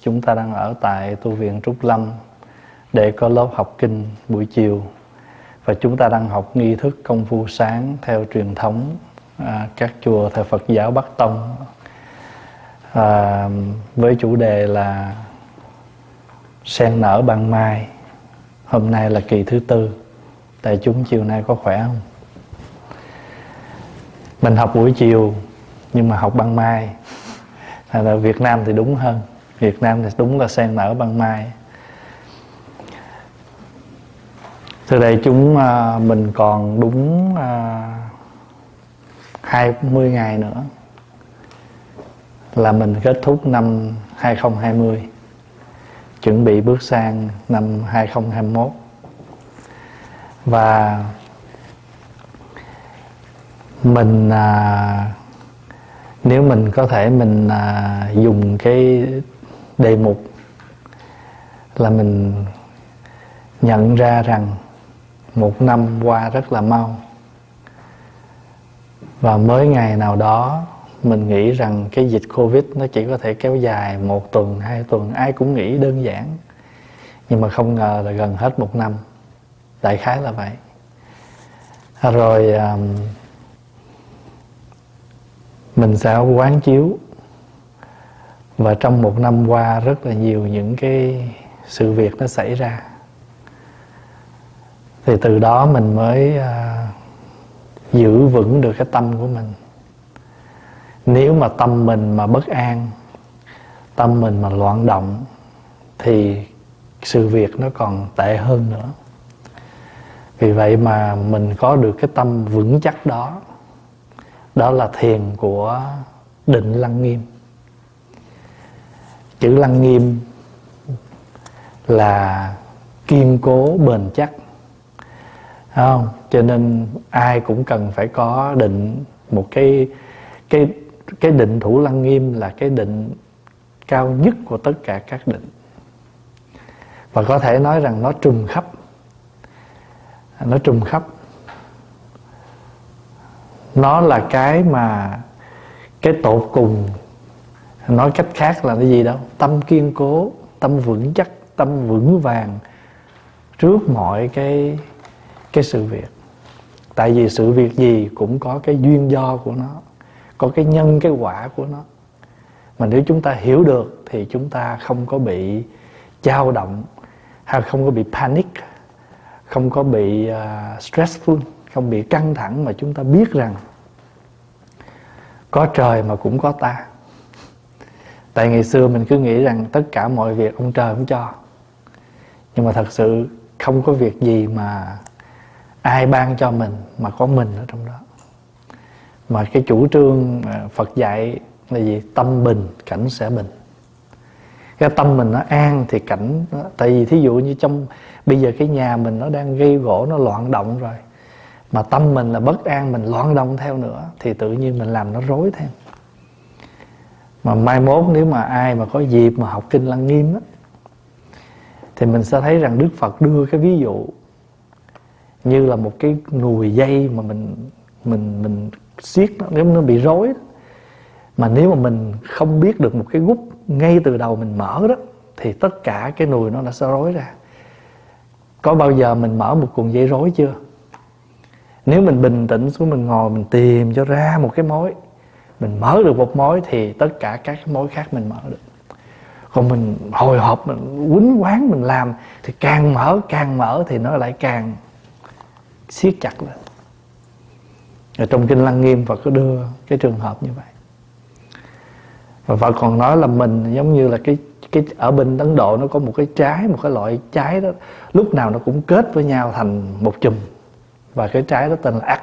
chúng ta đang ở tại tu viện Trúc Lâm để có lớp học kinh buổi chiều. Và chúng ta đang học nghi thức công phu sáng theo truyền thống à, các chùa theo Phật giáo Bắc Tông. À, với chủ đề là sen nở ban mai hôm nay là kỳ thứ tư. Tại chúng chiều nay có khỏe không? Mình học buổi chiều nhưng mà học ban mai. Là Việt Nam thì đúng hơn. Việt Nam thì đúng là sen nở ban mai. Từ đây chúng à, mình còn đúng à, 20 ngày nữa là mình kết thúc năm 2020 chuẩn bị bước sang năm 2021 và mình à, nếu mình có thể mình à, dùng cái đề mục là mình nhận ra rằng một năm qua rất là mau. Và mới ngày nào đó mình nghĩ rằng cái dịch covid nó chỉ có thể kéo dài một tuần hai tuần ai cũng nghĩ đơn giản. Nhưng mà không ngờ là gần hết một năm. Đại khái là vậy. Rồi um, mình sẽ quán chiếu và trong một năm qua rất là nhiều những cái sự việc nó xảy ra. Thì từ đó mình mới uh, giữ vững được cái tâm của mình. Nếu mà tâm mình mà bất an tâm mình mà loạn động thì sự việc nó còn tệ hơn nữa. Vì vậy mà mình có được cái tâm vững chắc đó. Đó là thiền của định lăng nghiêm chữ lăng nghiêm là kiên cố bền chắc. Không? Cho nên ai cũng cần phải có định một cái cái cái định thủ lăng nghiêm là cái định cao nhất của tất cả các định. Và có thể nói rằng nó trùng khắp. Nó trùng khắp. Nó là cái mà cái tột cùng nói cách khác là cái gì đâu? Tâm kiên cố tâm vững chắc tâm vững vàng trước mọi cái cái sự việc. Tại vì sự việc gì cũng có cái duyên do của nó có cái nhân cái quả của nó. Mà nếu chúng ta hiểu được thì chúng ta không có bị dao động hay không có bị panic không có bị uh, stressful không bị căng thẳng mà chúng ta biết rằng có trời mà cũng có ta tại ngày xưa mình cứ nghĩ rằng tất cả mọi việc ông trời cũng cho. Nhưng mà thật sự không có việc gì mà ai ban cho mình mà có mình ở trong đó. Mà cái chủ trương à, Phật dạy là gì? Tâm bình cảnh sẽ bình. Cái tâm mình nó an thì cảnh nó, tại vì thí dụ như trong bây giờ cái nhà mình nó đang gây gỗ nó loạn động rồi mà tâm mình là bất an mình loạn động theo nữa thì tự nhiên mình làm nó rối thêm mà mai mốt nếu mà ai mà có dịp mà học kinh lăng nghiêm á, thì mình sẽ thấy rằng đức phật đưa cái ví dụ như là một cái nùi dây mà mình mình mình siết nó nếu nó bị rối đó. mà nếu mà mình không biết được một cái gút ngay từ đầu mình mở đó, thì tất cả cái nùi nó đã sẽ rối ra có bao giờ mình mở một cuộn dây rối chưa nếu mình bình tĩnh xuống, mình ngồi, mình tìm cho ra một cái mối mình mở được một mối thì tất cả các mối khác mình mở được. Còn mình hồi hộp, mình quýnh quán, mình làm thì càng mở càng mở thì nó lại càng siết chặt lên. Ở trong kinh lăng nghiêm Phật có đưa cái trường hợp như vậy. Và Phật còn nói là mình giống như là cái cái, ở bên Ấn Độ nó có một cái trái, một cái loại trái đó, lúc nào nó cũng kết với nhau thành một chùm. Và cái trái đó tên là ác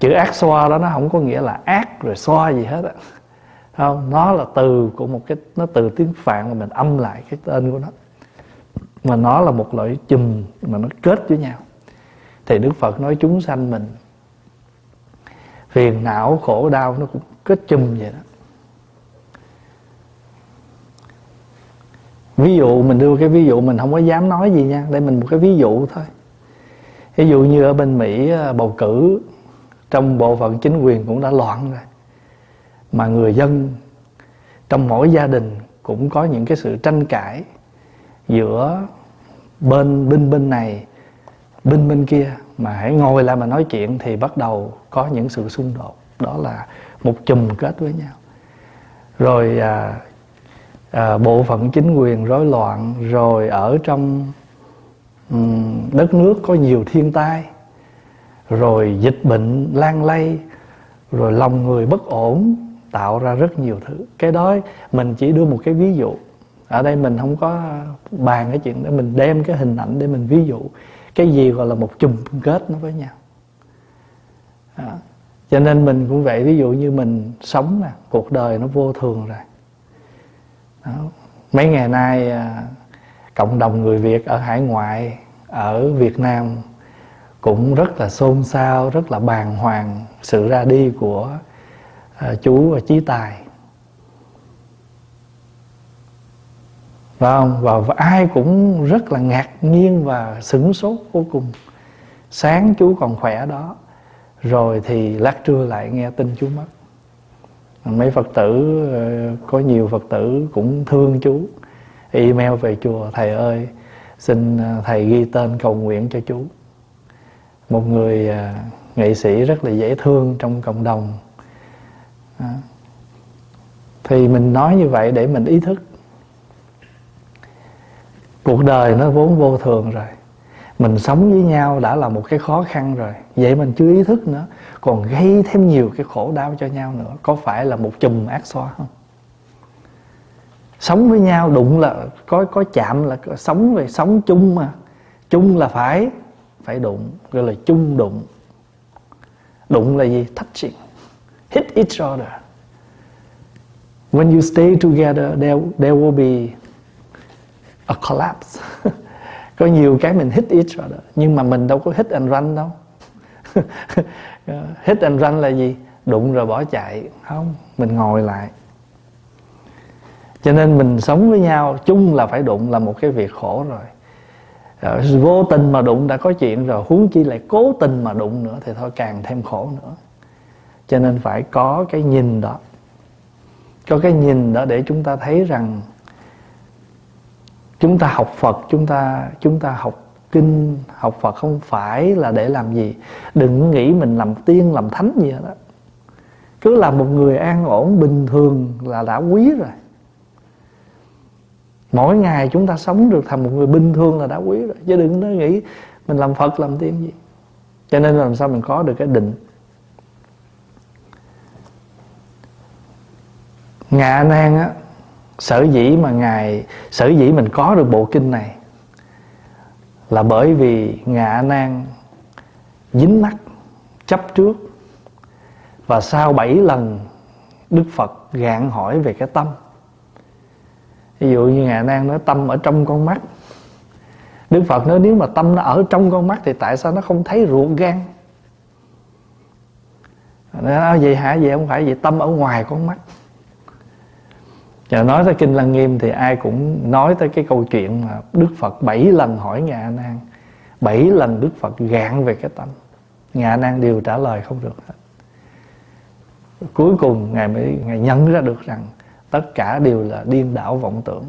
chữ ác xoa đó nó không có nghĩa là ác rồi xoa gì hết á. Không, nó là từ của một cái, nó từ tiếng phạn mà mình âm lại cái tên của nó. Mà nó là một loại chùm mà nó kết với nhau. Thì đức phật nói chúng sanh mình, phiền não khổ đau nó cũng kết chùm vậy đó. Ví dụ, mình đưa cái ví dụ mình không có dám nói gì nha đây mình một cái ví dụ thôi. Ví dụ như ở bên mỹ à, bầu cử trong bộ phận chính quyền cũng đã loạn rồi. Mà người dân trong mỗi gia đình cũng có những cái sự tranh cãi giữa bên binh bên này binh bên kia. Mà hãy ngồi lại mà nói chuyện thì bắt đầu có những sự xung đột. Đó là một chùm kết với nhau. Rồi à, à, bộ phận chính quyền rối loạn rồi ở trong um, đất nước có nhiều thiên tai rồi dịch bệnh lan lây rồi lòng người bất ổn tạo ra rất nhiều thứ. Cái đó mình chỉ đưa một cái ví dụ. Ở đây mình không có bàn cái chuyện đó mình đem cái hình ảnh để mình ví dụ. Cái gì gọi là một chùm kết nó với nhau. À, cho nên mình cũng vậy ví dụ như mình sống nè cuộc đời nó vô thường rồi. Đó. mấy ngày nay à, cộng đồng người việt ở hải ngoại ở việt nam cũng rất là xôn xao rất là bàng hoàng sự ra đi của à, chú và chí tài. Vâng và, và ai cũng rất là ngạc nhiên và sửng sốt vô cùng. Sáng chú còn khỏe đó rồi thì lát trưa lại nghe tin chú mất. Mấy phật tử ờ, có nhiều phật tử cũng thương chú. Email về chùa thầy ơi xin ờ, thầy ghi tên cầu nguyện cho chú một người à, nghệ sĩ rất là dễ thương trong cộng đồng. À, thì mình nói như vậy để mình ý thức. Cuộc đời nó vốn vô thường rồi. Mình sống với nhau đã là một cái khó khăn rồi. Vậy mình chưa ý thức nữa, còn gây thêm nhiều cái khổ đau cho nhau nữa. Có phải là một chùm ác xoa không? Sống với nhau đụng là có có chạm là sống về sống chung mà. Chung là phải phải đụng gọi là chung đụng. Đụng là gì? Touching. Hit each other. When you stay together there there will be a collapse. Có nhiều cái mình hit each other nhưng mà mình đâu có hit and run đâu. Hit and run là gì? Đụng rồi bỏ chạy. Không mình ngồi lại. Cho nên mình sống với nhau chung là phải đụng là một cái việc khổ rồi, vô tình mà đụng đã có chuyện rồi, huống chi lại cố tình mà đụng nữa thì thôi càng thêm khổ nữa. Cho nên phải có cái nhìn đó. Có cái nhìn đó để chúng ta thấy rằng chúng ta học phật, chúng ta chúng ta học kinh, học phật không phải là để làm gì. Đừng nghĩ mình làm tiên, làm thánh gì đó cứ làm một người an ổn bình thường là đã quý rồi mỗi ngày chúng ta sống được thành một người bình thường là đã quý rồi. Chứ đừng nói nghĩ mình làm phật làm tiên gì. Cho nên làm sao mình có được cái định. Ngạ nan á, sở dĩ mà ngài, sở dĩ mình có được bộ kinh này là bởi vì ngạ nan dính mắt, chấp trước và sau bảy lần đức phật gạn hỏi về cái tâm ví dụ như ngài nan nói tâm ở trong con mắt. Đức phật nói nếu mà tâm nó ở trong con mắt thì tại sao nó không thấy ruột gan? Nó ờ, vậy hả? Vậy không phải, vậy tâm ở ngoài con mắt. Và nói tới kinh lăng nghiêm thì ai cũng nói tới cái câu chuyện mà đức phật bảy lần hỏi ngài a nan bảy lần đức phật gạn về cái tâm. Ngài a nan đều trả lời không được hết. Cuối cùng ngài mới, ngài nhận ra được rằng tất cả đều là điên đảo vọng tưởng.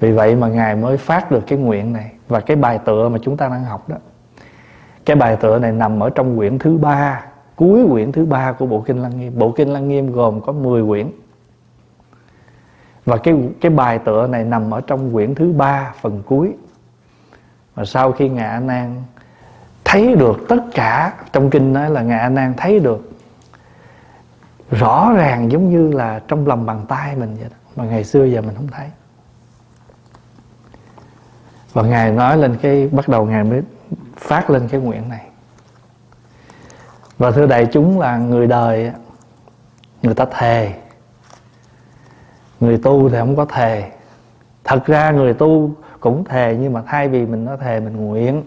Vì vậy mà ngài mới phát được cái nguyện này và cái bài tựa mà chúng ta đang học đó. Cái bài tựa này nằm ở trong quyển thứ ba, cuối quyển thứ ba của bộ kinh lăng nghiêm. Bộ kinh lăng nghiêm gồm có 10 quyển. Và cái cái bài tựa này nằm ở trong quyển thứ ba phần cuối. Và sau khi ngài a nan thấy được tất cả, trong kinh nói là ngài a nan thấy được rõ ràng giống như là trong lòng bàn tay mình vậy đó, mà ngày xưa giờ mình không thấy. Và ngài nói lên cái, bắt đầu ngài mới phát lên cái nguyện này. Và thưa đại chúng là người đời người ta thề. Người tu thì không có thề. Thật ra người tu cũng thề, nhưng mà thay vì mình nói thề, mình nguyện.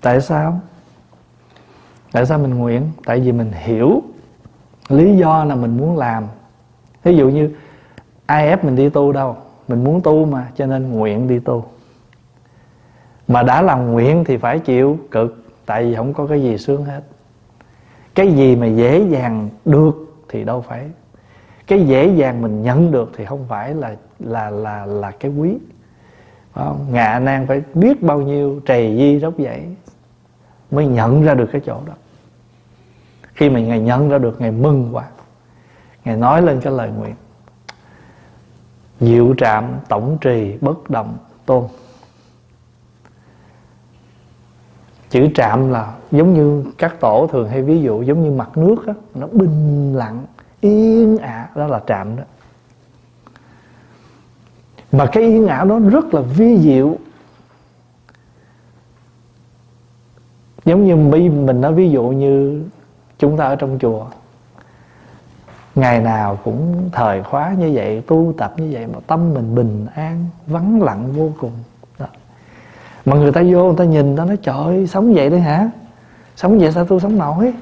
Tại sao? Tại sao mình nguyện? Tại vì mình hiểu lý do là mình muốn làm. Ví dụ như ai ép mình đi tu đâu, mình muốn tu mà, cho nên nguyện đi tu. Mà đã làm nguyện thì phải chịu cực, tại vì không có cái gì sướng hết. Cái gì mà dễ dàng được thì đâu phải. Cái dễ dàng mình nhận được thì không phải là là là là cái quý. Phải không? ngạ nan phải biết bao nhiêu trầy di rốc dậy mới nhận ra được cái chỗ đó khi mà ngài nhận ra được, ngài mừng quá. Ngài nói lên cái lời nguyện. Diệu trạm tổng trì bất động tôn. Chữ trạm là giống như các tổ thường hay ví dụ giống như mặt nước á, nó bình lặng, yên ả, đó là trạm đó. Mà cái yên ả đó rất là vi diệu. Giống như mình nói ví dụ như chúng ta ở trong chùa. Ngày nào cũng thời khóa như vậy tu tập như vậy mà tâm mình bình an vắng lặng vô cùng. Đó. mà người ta vô người ta nhìn ta nói trời ơi, sống vậy đấy hả? Sống vậy sao tôi sống nổi?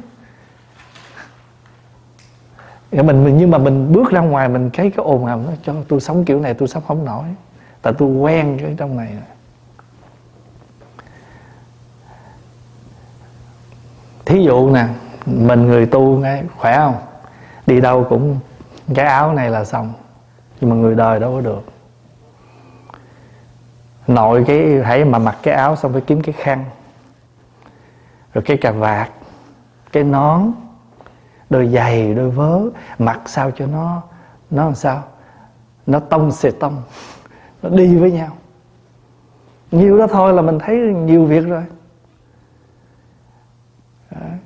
Mình, mình nhưng mà mình bước ra ngoài mình thấy cái ồn ào nó cho tôi sống kiểu này tôi sống không nổi. Tại tôi quen cái trong này thí dụ nè mình người tu nghe khỏe không? Đi đâu cũng cái áo này là xong, nhưng mà người đời đâu có được. Nội cái, hãy mà mặc cái áo xong phải kiếm cái khăn, rồi cái cà vạt, cái nón, đôi giày, đôi vớ, mặc sao cho nó nó làm sao? Nó tông xì tông, nó đi với nhau. Nhiều đó thôi là mình thấy nhiều việc rồi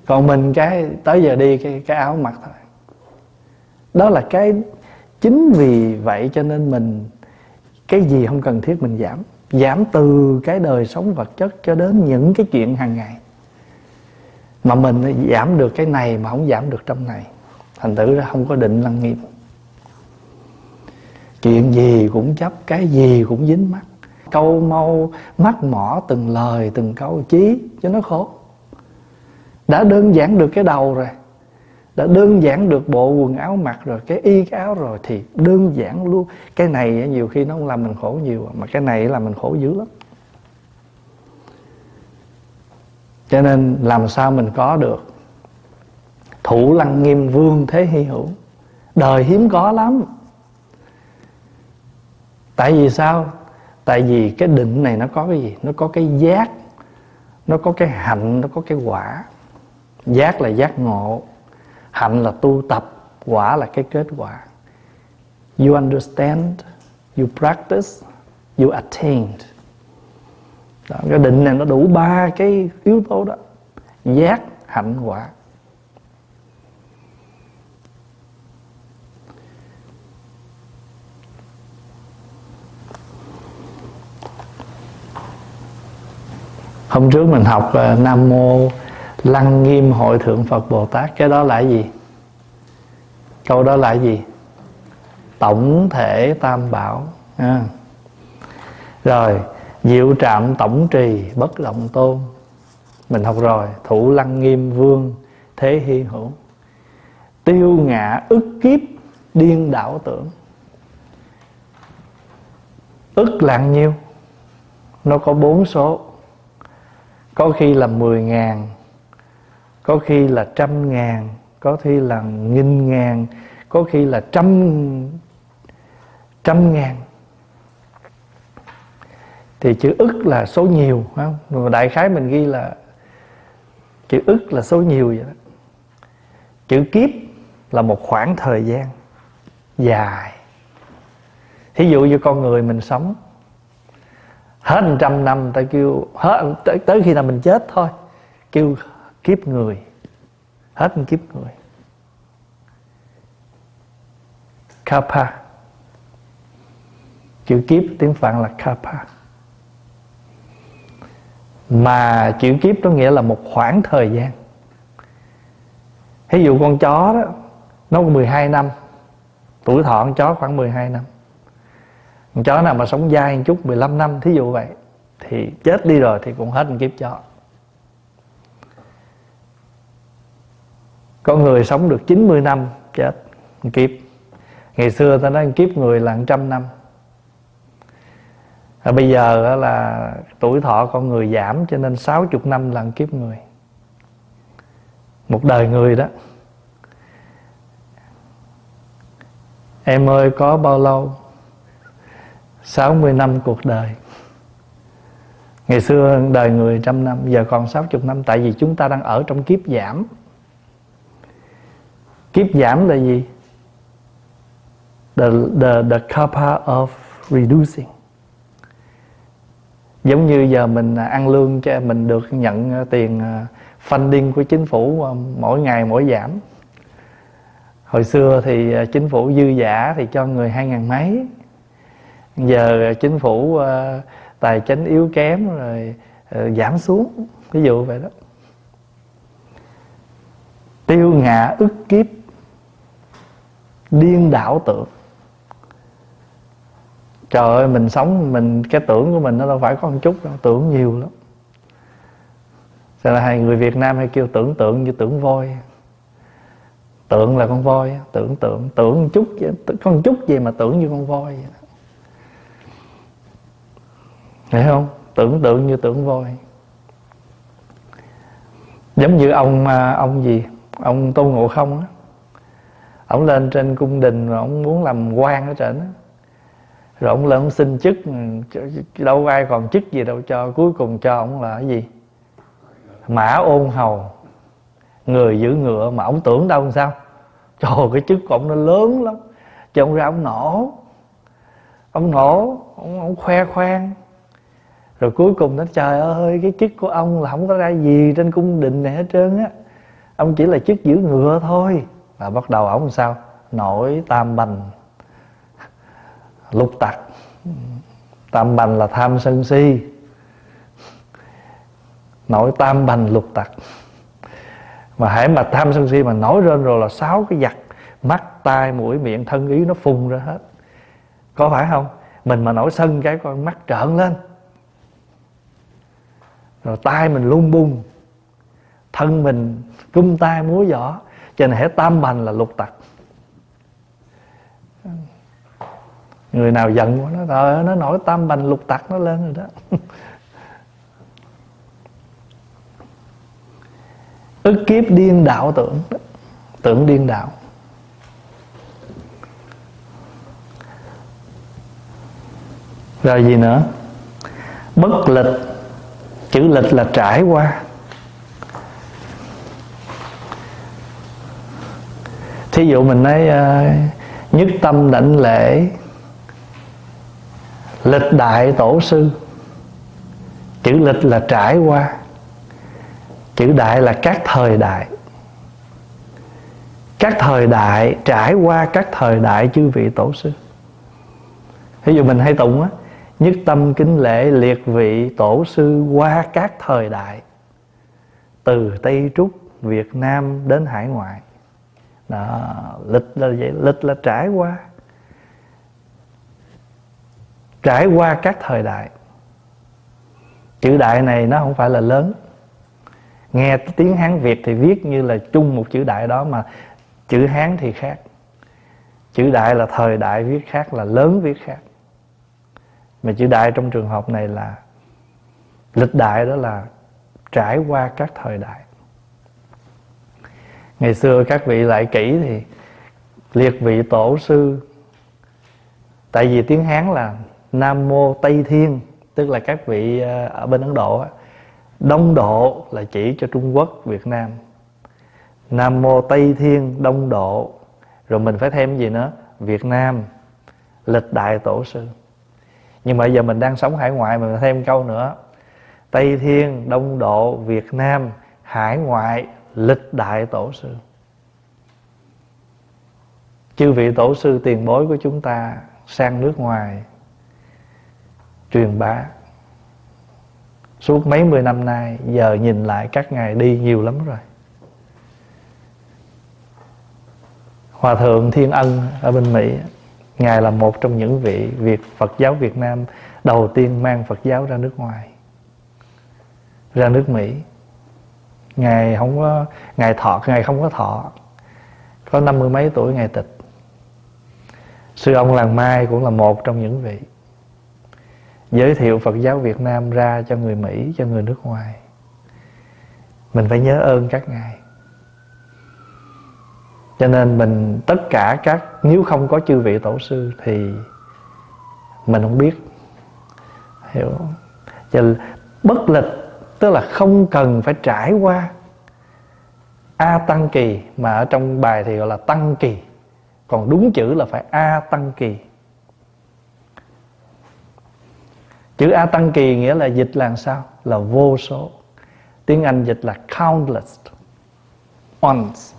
còn mình cái, tới giờ đi, cái cái áo mặc thôi. Đó là cái, chính vì vậy cho nên mình, cái gì không cần thiết mình giảm. Giảm từ cái đời sống vật chất cho đến những cái chuyện hàng ngày. Mà mình giảm được cái này mà không giảm được trong này. Thành thử ra không có định lăng nghiêm. Chuyện gì cũng chấp, cái gì cũng dính mắt. Câu mau, mắt mỏ từng lời, từng câu chí, cho nó khổ đã đơn giản được cái đầu rồi. Đã đơn giản được bộ quần áo mặc rồi, cái y cái áo rồi thì đơn giản luôn. Cái này nhiều khi nó không làm mình khổ nhiều, mà cái này làm mình khổ dữ lắm. Cho nên làm sao mình có được thủ lăng nghiêm vương thế hy hữu? Đời hiếm có lắm. Tại vì sao? Tại vì cái định này nó có cái gì? Nó có cái giác, nó có cái hạnh, nó có cái quả giác là giác ngộ hạnh là tu tập quả là cái kết quả. You understand you practice you attained. Đó, cái định này nó đủ ba cái yếu tố đó. Giác hạnh quả. Hôm trước mình học uh, nam mô lăng nghiêm hội thượng phật bồ tát, cái đó là gì? Câu đó là gì? Tổng thể tam bảo. À. rồi, diệu trạm tổng trì, bất động tôn. Mình học rồi, thủ lăng nghiêm vương, thế hy hữu. Tiêu ngã ức kiếp, điên đảo tưởng. Ức là nhiêu? Nó có bốn số. Có khi là mười ngàn có khi là trăm ngàn có khi là nghìn ngàn có khi là trăm trăm ngàn. Thì chữ ức là số nhiều không? Mà đại khái mình ghi là chữ ức là số nhiều vậy đó. Chữ kiếp là một khoảng thời gian dài. Thí dụ như con người mình sống hết trăm năm ta kêu hết tới, tới khi nào mình chết thôi kêu kiếp người. Hết một kiếp người. Kappa chữ kiếp, tiếng phạn là kappa mà chữ kiếp có nghĩa là một khoảng thời gian. Ví dụ con chó đó, nó 12 năm. Tuổi thọ con chó khoảng 12 năm. Con chó nào mà sống dai một chút 15 năm, thí dụ vậy, thì chết đi rồi thì cũng hết một kiếp chó. Có người sống được 90 năm chết, một kiếp. Ngày xưa ta nói kiếp người là trăm năm. À bây giờ là tuổi thọ con người giảm cho nên 60 năm là kiếp người. Một đời người đó. Em ơi, có bao lâu? 60 năm cuộc đời. Ngày xưa đời người trăm năm, Giờ còn 60 năm. Tại vì chúng ta đang ở trong kiếp giảm. Kiếp giảm là gì? The, the, the kappa of reducing. Giống như giờ mình à, ăn lương cho mình được nhận à, tiền à, funding của chính phủ mỗi ngày mỗi giảm. Hồi xưa thì chính phủ dư giả thì cho người hai ngàn mấy. Giờ chính phủ tài chính yếu kém rồi giảm xuống. Ví dụ vậy đó. Tiêu ngạ ức kiếp điên đảo tưởng trời ơi, mình sống, mình, cái tưởng của mình nó đâu phải có một chút đâu, tưởng nhiều lắm. Cho là hai người Việt Nam hay kêu tưởng tượng như tưởng voi? Tượng là con voi, tưởng tượng, tưởng một chút con chút gì mà tưởng như con voi vậy không? Tưởng tượng như tưởng voi. Giống như ông à, ông gì? Ông tôn ngộ không á ông lên trên cung đình rồi ông muốn làm quan ở trên á. Rồi ông lên ông xin chức ừ, đâu ai còn chức gì đâu cho cuối cùng cho ông là cái gì? Mã ôn hầu. Người giữ ngựa mà ông tưởng đâu làm sao? Trời cái chức của ông nó lớn lắm. Cho ông ra ông nổ. Ông nổ ông, ông khoe khoang. Rồi cuối cùng nó trời ơi cái chức của ông là không có ra gì trên cung đình này hết trơn á. Ông chỉ là chức giữ ngựa thôi và bắt đầu ổng sao? Nổi tam bành lục tặc. Tam bành là tham sân si. Nổi tam bành lục tặc. Mà hãy mà tham sân si mà nổi lên rồi là sáu cái giặc, mắt, tai, mũi, miệng, thân ý nó phun ra hết. Có phải không? Mình mà nổi sân cái con mắt trợn lên. Rồi tai mình lung bung. Thân mình cung tay múa giỏ cho nên hễ tam bành là lục tặc. Người nào giận quá, nó rồi nó nổi tam bành lục tặc nó lên rồi đó. Ức kiếp điên đạo tưởng tưởng điên đạo rồi gì nữa? Bất lịch. Chữ lịch là trải qua. Thí dụ mình nói uh, nhất tâm đảnh lễ lịch đại tổ sư. Chữ lịch là trải qua chữ đại là các thời đại. Các thời đại trải qua các thời đại chư vị tổ sư. Ví dụ mình hay tụng á nhất tâm kính lễ liệt vị tổ sư qua các thời đại từ tây trúc việt nam đến hải ngoại đó lịch là vậy lịch là trải qua. Trải qua các thời đại. Chữ đại này nó không phải là lớn. Nghe tiếng hán việt thì viết như là chung một chữ đại đó, mà chữ hán thì khác. Chữ đại là thời đại viết khác, là lớn viết khác. Mà chữ đại trong trường hợp này là, lịch đại đó là trải qua các thời đại ngày xưa các vị lại kỹ thì liệt vị tổ sư. Tại vì tiếng hán là nam mô tây thiên, tức là các vị à, ở bên ấn độ đông độ là chỉ cho trung quốc, việt nam. Nam mô tây thiên, đông độ. Rồi mình phải thêm gì nữa? Việt nam, lịch đại tổ sư. Nhưng mà giờ mình đang sống hải ngoại, mình thêm câu nữa. Tây thiên, đông độ, việt nam, hải ngoại lịch đại tổ sư. Chư vị tổ sư tiền bối của chúng ta sang nước ngoài truyền bá. Suốt mấy mươi năm nay, giờ nhìn lại các ngài đi nhiều lắm rồi. Hòa thượng thiên ân ở bên mỹ, ngài là một trong những vị việt, phật giáo việt nam đầu tiên mang phật giáo ra nước ngoài, ra nước mỹ ngày không có, ngày thọ, ngày không có thọ. Có năm mươi mấy tuổi ngày tịch. Sư ông làng mai cũng là một trong những vị. Giới thiệu phật giáo việt nam ra cho người mỹ, cho người nước ngoài. Mình phải nhớ ơn các ngài. Cho nên mình, tất cả các, nếu không có chư vị tổ sư thì mình không biết. Hiểu cho bất lịch tức là không cần phải trải qua a tăng kỳ, mà ở trong bài thì gọi là tăng kỳ. Còn đúng chữ là phải a tăng kỳ. Chữ a tăng kỳ nghĩa là dịch là sao? Là vô số. Tiếng anh dịch là countless ones.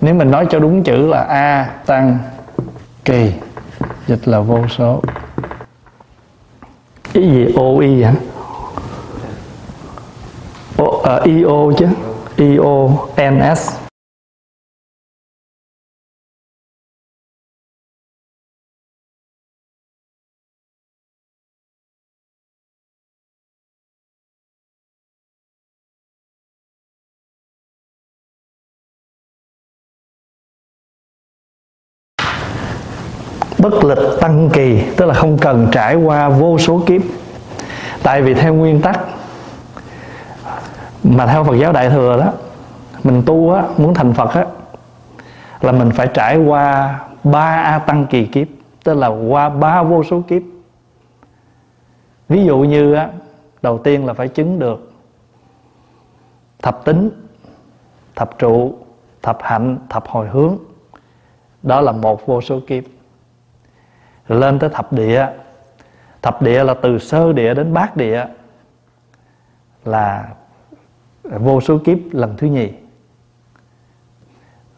Nếu mình nói cho đúng chữ là a tăng kỳ dịch là vô số. Cái gì o y hả? O, uh, à, io chứ. Io ns bất lịch tăng kỳ, tức là không cần trải qua vô số kiếp. Tại vì theo nguyên tắc mà theo Phật giáo Đại thừa đó, mình tu á, muốn thành Phật á, là mình phải trải qua ba a tăng kỳ kiếp, tức là qua ba vô số kiếp. Ví dụ như á, đầu tiên là phải chứng được thập tính, thập trụ, thập hạnh, thập hồi hướng. Đó là một vô số kiếp lên tới thập địa. Thập địa là từ sơ địa đến bát địa. Là vô số kiếp lần thứ nhì.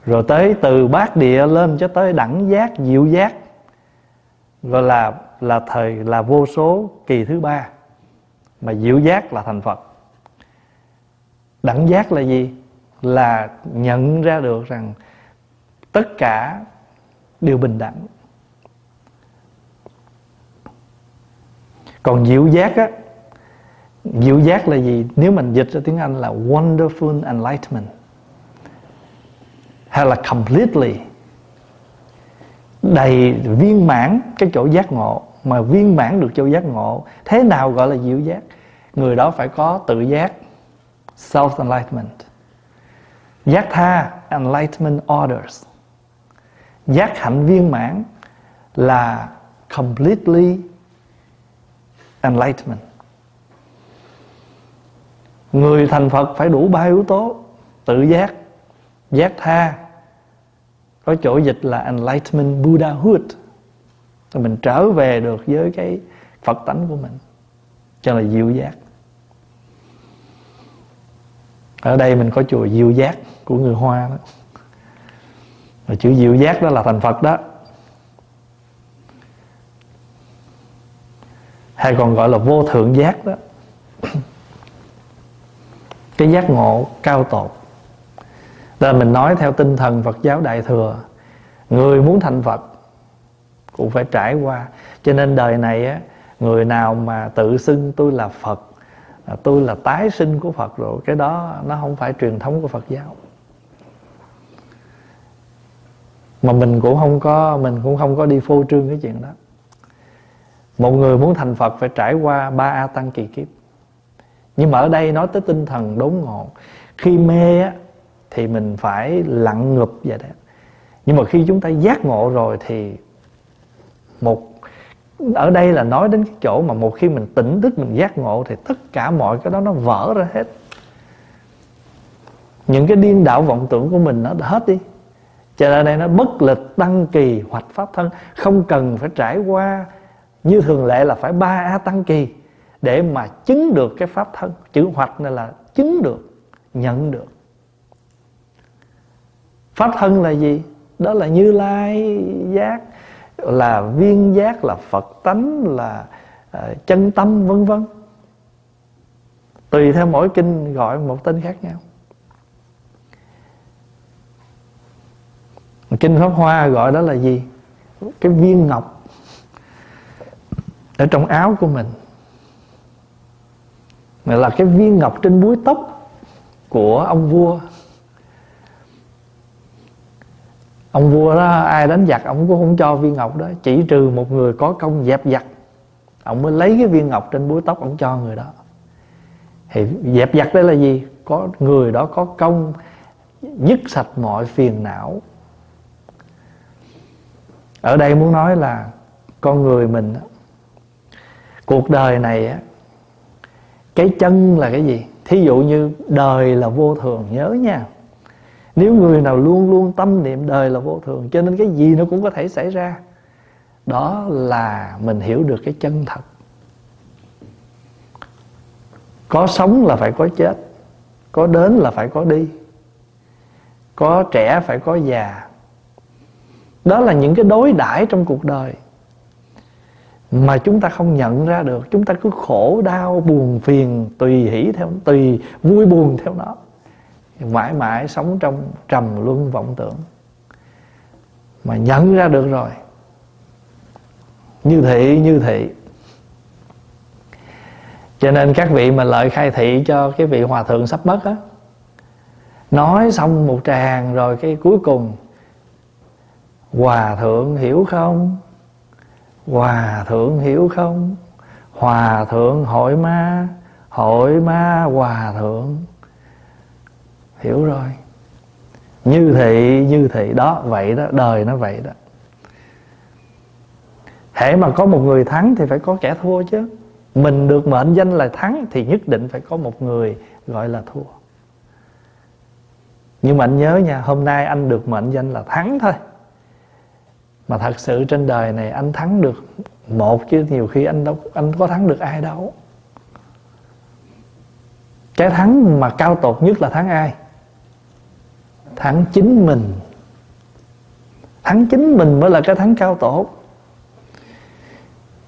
Rồi tới từ bát địa lên cho tới đẳng giác, diệu giác. Gọi là là thời, là vô số kỳ thứ ba. Mà diệu giác là thành phật. Đẳng giác là gì? Là nhận ra được rằng tất cả đều bình đẳng. Còn diệu giác á diệu giác là gì? Nếu mình dịch ra tiếng anh là wonderful enlightenment, hay là completely, đầy viên mãn cái chỗ giác ngộ. Mà viên mãn được chỗ giác ngộ, thế nào gọi là diệu giác người đó phải có tự giác self enlightenment giác tha, enlightenment orders. Giác hạnh viên mãn là completely enlightenment. Người thành phật phải đủ ba yếu tố tự giác giác tha, có chỗ dịch là enlightenment buddhahood. Rồi mình trở về được với cái phật tánh của mình, cho là diệu giác. Ở đây mình có chùa diệu giác của người hoa đó. Và chữ diệu giác đó là thành phật đó. Hay còn gọi là vô thượng giác đó. Cái giác ngộ cao tột. Là mình nói theo tinh thần Phật giáo Đại thừa, người muốn thành Phật cũng phải trải qua. Cho nên đời này á, người nào mà tự xưng tôi là Phật à, tôi là tái sinh của Phật rồi, cái đó nó không phải truyền thống của Phật giáo. Mà mình cũng không có, mình cũng không có đi phô trương cái chuyện đó một người muốn thành phật phải trải qua ba a tăng kỳ kiếp. Nhưng mà ở đây nói tới tinh thần đốn ngộ. Khi mê á, thì mình phải lặng ngụp vậy đó. Nhưng mà khi chúng ta giác ngộ rồi thì một, ở đây là nói đến cái chỗ mà một khi mình tỉnh thức, mình giác ngộ thì tất cả mọi cái đó nó vỡ ra hết. Những cái điên đạo vọng tưởng của mình nó hết đi. Cho nên đây nó bất lịch tăng kỳ hoạch pháp thân. Không cần phải trải qua như thường lệ là phải ba a tăng kỳ để mà chứng được cái pháp thân. Chữ hoạch này là chứng được nhận được. Pháp thân là gì? Đó là như lai giác là viên giác là phật tánh là uh, chân tâm vân vân. Tùy theo mỗi kinh gọi một tên khác nhau. Kinh pháp hoa gọi đó là gì? Cái viên ngọc ở trong áo của mình. Mà là cái viên ngọc trên búi tóc Của ông vua. Ông vua đó, ai đánh giặc Ông cũng không cho viên ngọc đó, Chỉ trừ một người có công dẹp giặc. Ông mới lấy cái viên ngọc trên búi tóc Ông cho người đó. Thì dẹp giặc đây là gì? Có người đó có công dứt sạch mọi phiền não. Ở đây muốn nói là con người mình cuộc đời này cái chân là cái gì? Thí dụ như đời là vô thường, nhớ nha. Nếu người nào luôn luôn tâm niệm đời là vô thường, cho nên cái gì nó cũng có thể xảy ra. Đó là mình hiểu được cái chân thật. Có sống là phải có chết, có đến là phải có đi, có trẻ phải có già. Đó là những cái đối đãi trong cuộc đời mà chúng ta không nhận ra được, chúng ta cứ khổ đau, buồn phiền, tùy hỷ theo, tùy vui buồn theo nó. Mãi mãi sống trong trầm luân vọng tưởng. Mà nhận ra được rồi. Như thị như thị. Cho nên các vị mà lợi khai thị cho cái vị hòa thượng sắp mất á, nói xong một tràng rồi cái cuối cùng, hòa thượng hiểu không? Hòa thượng hiểu không? Hòa thượng hội ma hội ma hòa thượng. Hiểu rồi. Như thị như thị đó, vậy đó, đời nó vậy đó. Hễ mà có một người thắng thì phải có kẻ thua chứ. Mình được mệnh danh là thắng thì nhất định phải có một người gọi là thua. Nhưng mà anh nhớ nha, hôm nay anh được mệnh danh là thắng thôi mà thật sự trên đời này anh thắng được một chứ nhiều khi anh đâu anh có thắng được ai đâu. Cái thắng mà cao tột nhất là thắng ai? Thắng chính mình. Thắng chính mình mới là cái thắng cao tột.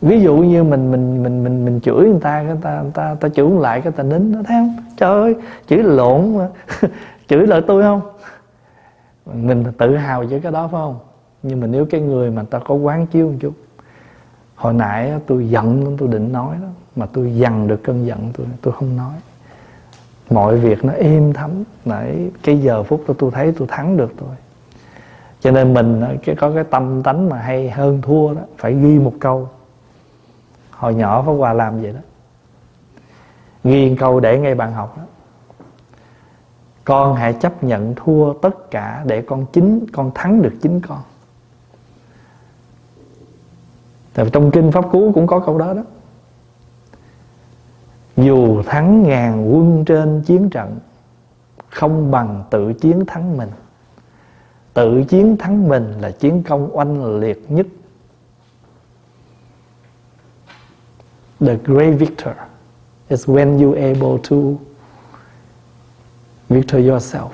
Ví dụ như mình mình mình mình mình chửi người ta người ta người ta, người ta chửi lại cái ta nín nó thấy không? Trời ơi chửi lộn mà. Chửi lại tôi không? Mình tự hào với cái đó phải không? Nhưng mà nếu cái người mà ta có quán chiếu một chút, hồi nãy tôi giận tôi định nói đó, mà tôi dằn được cơn giận tôi tôi không nói. Mọi việc nó êm thấm, nãy cái giờ phút đó tôi thấy tôi thắng được tôi cho nên mình ờ, cái, có cái tâm tánh mà hay hơn thua đó, phải ghi một câu. Hồi nhỏ Pháp Hòa làm vậy đó. Ghi câu để ngay bàn học đó. Con hãy chấp nhận thua tất cả để con chính, con thắng được chính con. Tại trong kinh Pháp Cú cũng có câu đó đó Dù thắng ngàn quân trên chiến trận, Không bằng tự chiến thắng mình Tự chiến thắng mình là chiến công oanh liệt nhất The great victor is when you able to victor yourself.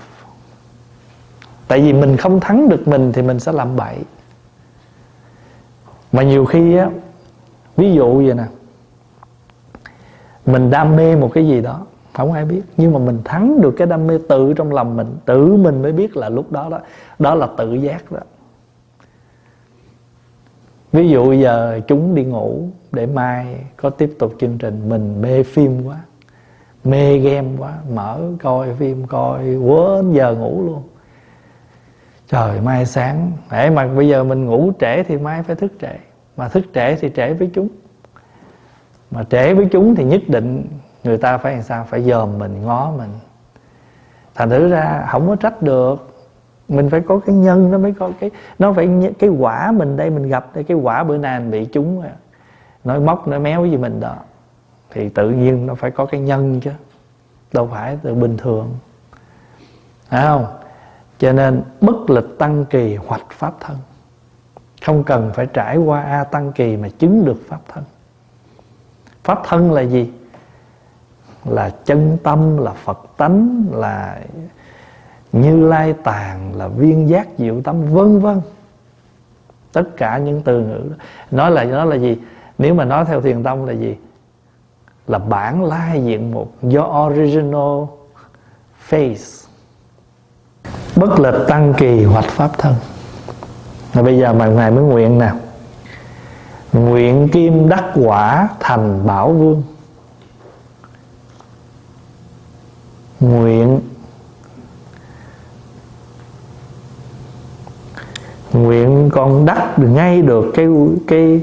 Tại vì mình không thắng được mình thì mình sẽ làm bậy. Mà nhiều khi á, ví dụ vậy nè, mình đam mê một cái gì đó, không ai biết, nhưng mà mình thắng được cái đam mê tự trong lòng mình, tự mình mới biết là lúc đó đó, đó là tự giác đó. Ví dụ giờ chúng đi ngủ để mai có tiếp tục chương trình mình mê phim quá mê game quá mở coi phim coi quên giờ ngủ luôn trời, mai sáng. Để mà bây giờ mình ngủ trễ thì mai phải thức trễ. Mà thức trễ thì trễ với chúng. Mà trễ với chúng thì nhất định người ta phải làm sao? Phải dòm mình, ngó mình. Thành thử ra không có trách được. Mình phải có cái nhân, nó mới có cái, nó phải cái quả mình đây mình gặp đây, cái quả bữa nay mình bị chúng nói móc, nói méo gì mình đó. Thì tự nhiên nó phải có cái nhân chứ. Đâu phải từ bình thường. Phải không? Cho nên bất lịch tăng kỳ hoạch pháp thân. Không cần phải trải qua a tăng kỳ mà chứng được pháp thân. Pháp thân là gì? Là chân tâm, là phật tánh, là như lai tàng, là viên giác diệu tâm, vân vân. Tất cả những từ ngữ đó. nói là nó là gì? Nếu mà nói theo thiền tông là gì? Là bản lai diện mục do original face bất lịch tăng kỳ hoạch pháp thân. Và bây giờ mà ngài mới nguyện nào nguyện kim đắc quả thành bảo vương. Nguyện nguyện con đắc được ngay được cái cái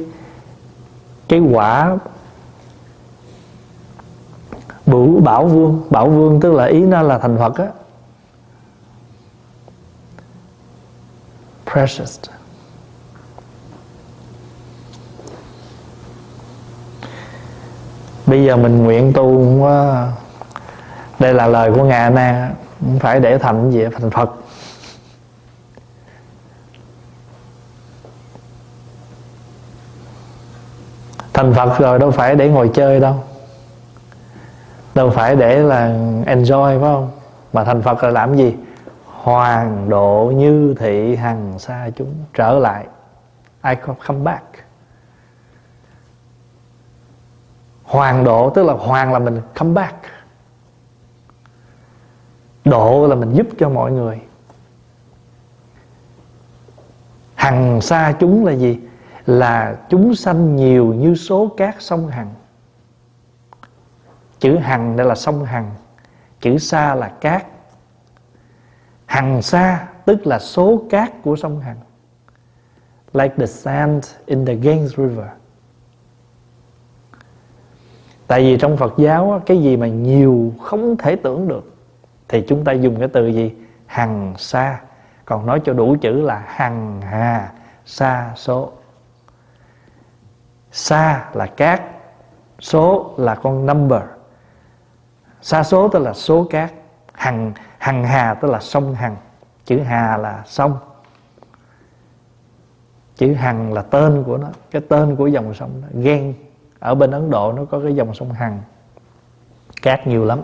cái quả bửu bảo vương. Bảo vương tức là ý nó là thành phật á. Precious. Bây giờ mình nguyện tu không có đây là lời của ngài na không phải để thành gì, thành phật. Thành phật rồi đâu phải để ngồi chơi đâu. Đâu phải để là enjoy, phải không? Mà thành phật là làm gì? Hoàng độ như thị hằng xa chúng trở lại. I come back. Hoàng độ tức là hoàng là mình come back. Độ là mình giúp cho mọi người. Hằng xa chúng là gì? Là chúng sanh nhiều như số cát sông hằng. Chữ hằng đây là sông hằng, chữ xa là cát hằng xa tức là số cát của sông hằng. Like the sand in the Ganges River. Tại vì trong Phật giáo cái gì mà nhiều không thể tưởng được, thì chúng ta dùng cái từ gì? Hằng xa còn nói cho đủ chữ là hằng hà, sa số. Sa là cát, số là con number. Sa số tức là số cát. Hằng hằng hà tức là sông hằng, chữ hà là sông. Chữ hằng là tên của nó, cái tên của dòng sông đó. Ghen, ở bên ấn độ nó có cái dòng sông hằng, cát nhiều lắm.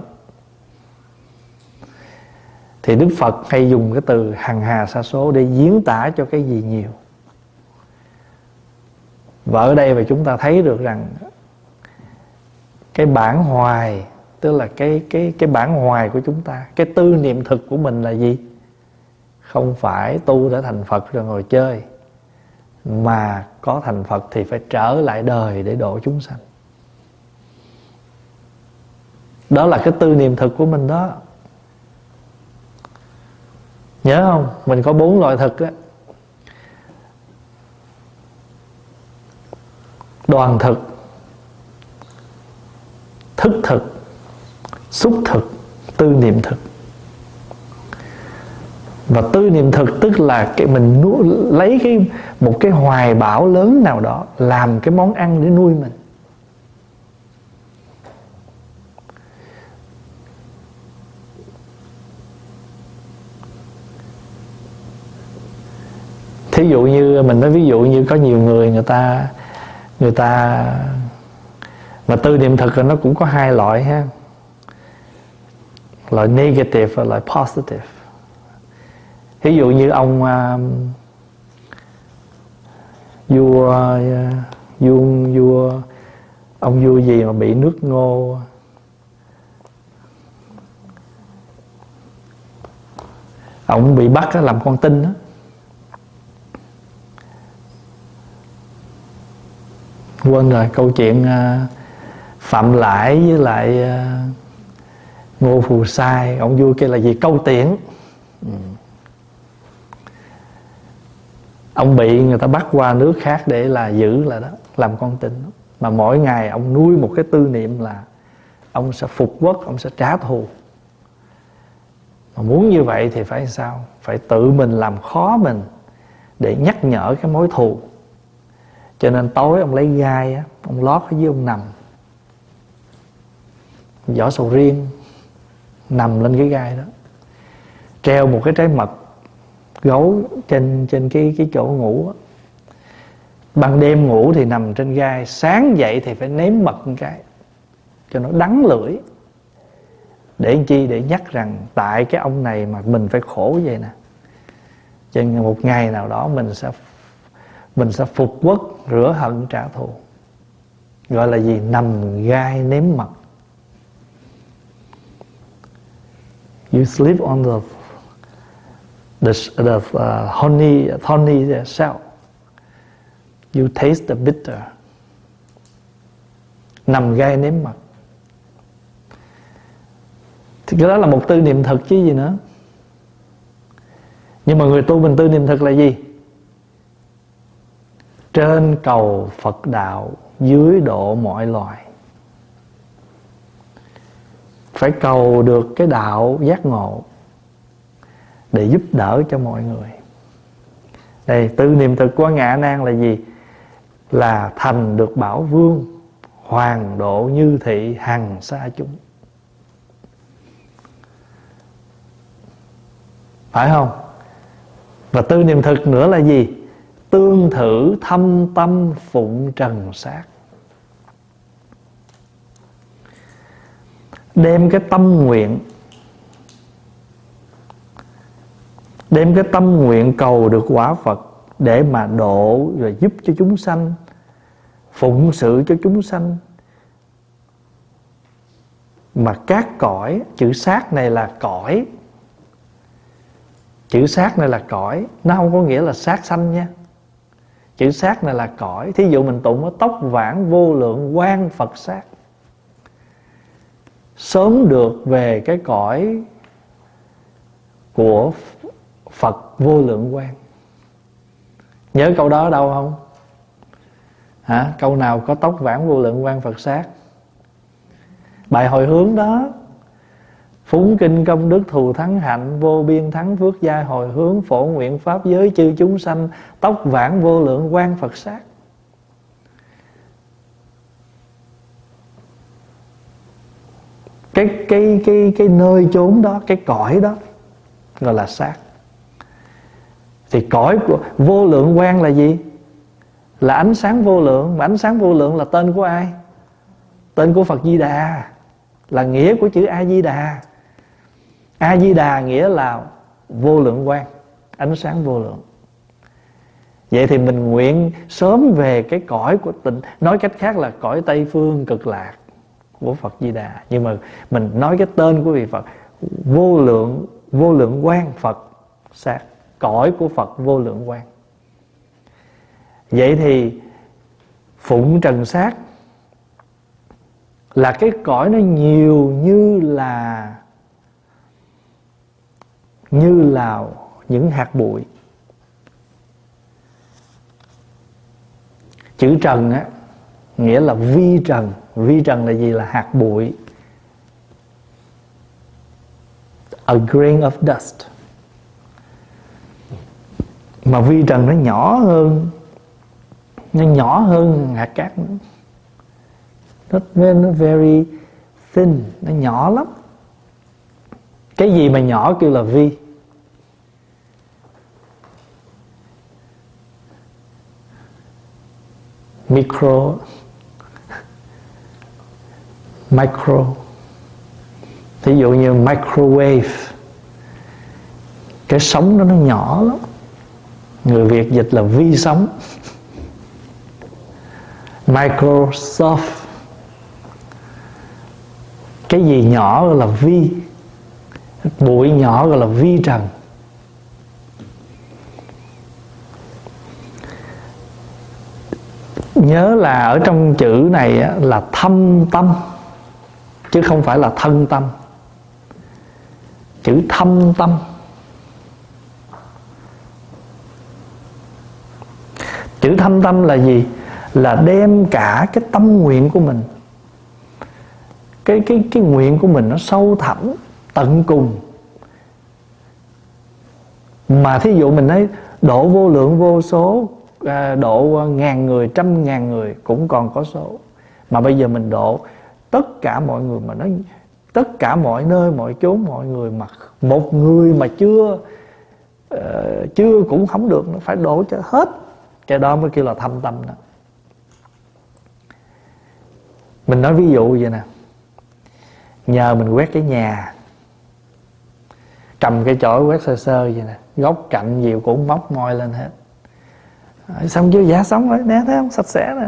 Thì đức phật hay dùng cái từ hằng hà sa số để diễn tả cho cái gì nhiều. Và ở đây mà chúng ta thấy được rằng cái bản hoài tức là cái cái cái bản hoài của chúng ta. Cái tư niệm thực của mình là gì? Không phải tu để thành phật rồi ngồi chơi, mà có thành phật thì phải trở lại đời để độ chúng sanh. Đó là cái tư niệm thực của mình đó. Nhớ không? Mình có bốn loại thực á. Đoàn thực, thức thực xúc thực tư niệm thực. Và tư niệm thực tức là cái mình nuôi, lấy cái một cái hoài bão lớn nào đó làm cái món ăn để nuôi mình. Thí dụ như mình nói ví dụ như có nhiều người người ta người ta mà tư niệm thực là nó cũng có hai loại ha loại negative và loại positive. Ví dụ như ông um, vua uh, vua vua ông vua gì mà bị nước ngô? Ông bị bắt làm con tin đó quên rồi câu chuyện uh, phạm lãi với lại uh, ngô phù sai, ông vua kia là gì? Câu tiễn. Ừ. Ông bị người ta bắt qua nước khác để là giữ là đó, làm con tin. Mà mỗi ngày ông nuôi một cái tư niệm là ông sẽ phục quốc, ông sẽ trả thù. Mà muốn như vậy thì phải sao? Phải tự mình làm khó mình để nhắc nhở cái mối thù. Cho nên tối ông lấy gai á, ông lót ở dưới ông nằm. Vỏ sầu riêng nằm lên cái gai đó, treo một cái trái mật gấu trên trên cái cái chỗ ngủ đó. ban đêm ngủ thì nằm trên gai, sáng dậy thì phải nếm mật một cái cho nó đắng lưỡi. Để chi? Để nhắc rằng tại cái ông này mà mình phải khổ vậy nè. Cho nên một ngày nào đó mình sẽ mình sẽ phục quốc, rửa hận trả thù. Gọi là gì? Nằm gai nếm mật. You sleep on the the, the uh, honey honey uh, shell. You taste the bitter. Nằm gai nếm mật thì cái đó là một tư niệm thực chứ gì nữa. Nhưng mà người tu mình tư niệm thực là gì? Trên cầu Phật đạo dưới độ mọi loài phải cầu được cái đạo giác ngộ để giúp đỡ cho mọi người. Đây tư niệm thực của ngã nan là gì? Là thành được bảo vương hoàng độ như thị, hằng xa chúng. Phải không? Và tư niệm thực nữa là gì? Tương thử thâm tâm phụng trần sát. Đem cái tâm nguyện, đem cái tâm nguyện cầu được quả Phật để mà độ và giúp cho chúng sanh, phụng sự cho chúng sanh. Mà các cõi, chữ sát này là cõi. Chữ sát này là cõi, nó không có nghĩa là sát sanh nha. Chữ sát này là cõi, thí dụ mình tụng ở tóc vãng vô lượng quan phật sát sớm được về cái cõi của phật vô lượng quan nhớ câu đó đâu không? Hả? Câu nào có tóc vãng vô lượng quan phật sát? Bài hồi hướng đó, phúng kinh công đức thù thắng hạnh, vô biên thắng phước gia hồi hướng, phổ nguyện pháp giới chư chúng sanh, tóc vãng vô lượng quan phật sát. Cái cái cái cái nơi chốn đó cái cõi đó gọi là sát thì cõi của vô lượng quang là gì? Là ánh sáng vô lượng. Mà ánh sáng vô lượng là tên của ai? Tên của phật di đà. Là nghĩa của chữ a di đà. A di đà nghĩa là vô lượng quang, ánh sáng vô lượng. Vậy thì mình nguyện sớm về cái cõi của tịnh nói cách khác là cõi tây phương cực lạc của phật di đà. Nhưng mà mình nói cái tên của vị phật, vô lượng vô lượng quan phật sát cõi của phật vô lượng quan vậy thì phụng trần sát là cái cõi nó nhiều như là như là những hạt bụi. Chữ trần á nghĩa là vi trần. Vi trần là gì? Là hạt bụi. A grain of dust. Mà vi trần nó nhỏ hơn. Nó nhỏ hơn hạt cát nó nó, nó very thin. Nó nhỏ lắm. Cái gì mà nhỏ kêu là vi. Micro micro. Thí dụ như microwave, cái sóng đó nó nhỏ lắm. Người việt dịch là vi sóng. Microsoft, cái gì nhỏ gọi là vi, bụi nhỏ gọi là vi trần. Nhớ là ở trong chữ này là thâm tâm chứ không phải là thân tâm. Chữ thâm tâm. Chữ thâm tâm là gì? Là đem cả cái tâm nguyện của mình, cái cái cái nguyện của mình nó sâu thẳm, tận cùng. Mà thí dụ mình thấy độ vô lượng vô số à, độ ngàn người, trăm ngàn người cũng còn có số. Mà bây giờ mình độ tất cả mọi người mà nó tất cả mọi nơi mọi chốn mọi người mà một người mà chưa uh, chưa cũng không được nó phải đổ cho hết. Cái đó mới kêu là thâm tâm đó. Mình nói ví dụ vậy nè. Nhờ mình quét cái nhà cầm cái chổi quét sơ sơ vậy nè. Góc cạnh gì cũng móc môi lên hết. Ờ, xong chưa? Dạ, Giả sống rồi. Nè thấy không? Sạch sẽ nè.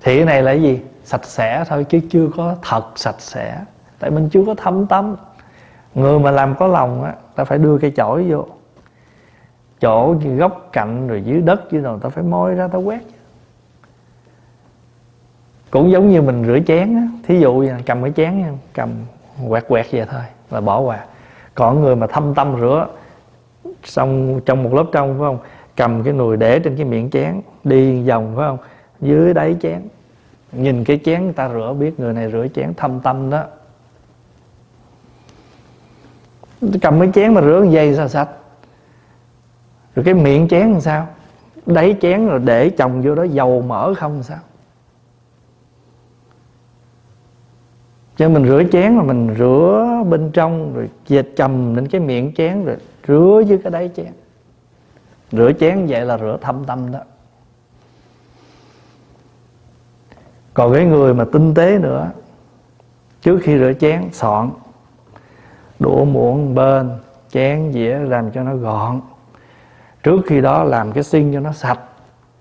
Thì cái này là cái gì? Sạch sẽ thôi chứ chưa có thật sạch sẽ. Tại mình chưa có thâm tâm. Người mà làm có lòng á, ta phải đưa cây chổi vô. Chỗ góc cạnh rồi dưới đất dưới nào ta phải môi ra ta quét. Cũng giống như mình rửa chén á, thí dụ như cầm cái chén cầm quẹt quẹt vậy thôi là bỏ qua. Còn người mà thâm tâm rửa xong trong một lớp trong, phải không? Cầm cái nồi để trên cái miệng chén, đi vòng, phải không? Dưới đáy chén nhìn cái chén người ta rửa, biết người này rửa chén thâm tâm đó. Cầm cái chén mà rửa dây sao sạch? Rồi cái miệng chén làm sao? Đáy chén rồi để chồng vô đó, dầu mỡ không sao? Cho mình rửa chén mà mình rửa bên trong rồi dệt chầm lên cái miệng chén rồi rửa với cái đáy chén. Rửa chén vậy là rửa thâm tâm đó. Còn cái người mà tinh tế nữa, trước khi rửa chén, soạn. Đũa muỗng bên, chén dĩa làm cho nó gọn. Trước khi đó làm cái xiên cho nó sạch,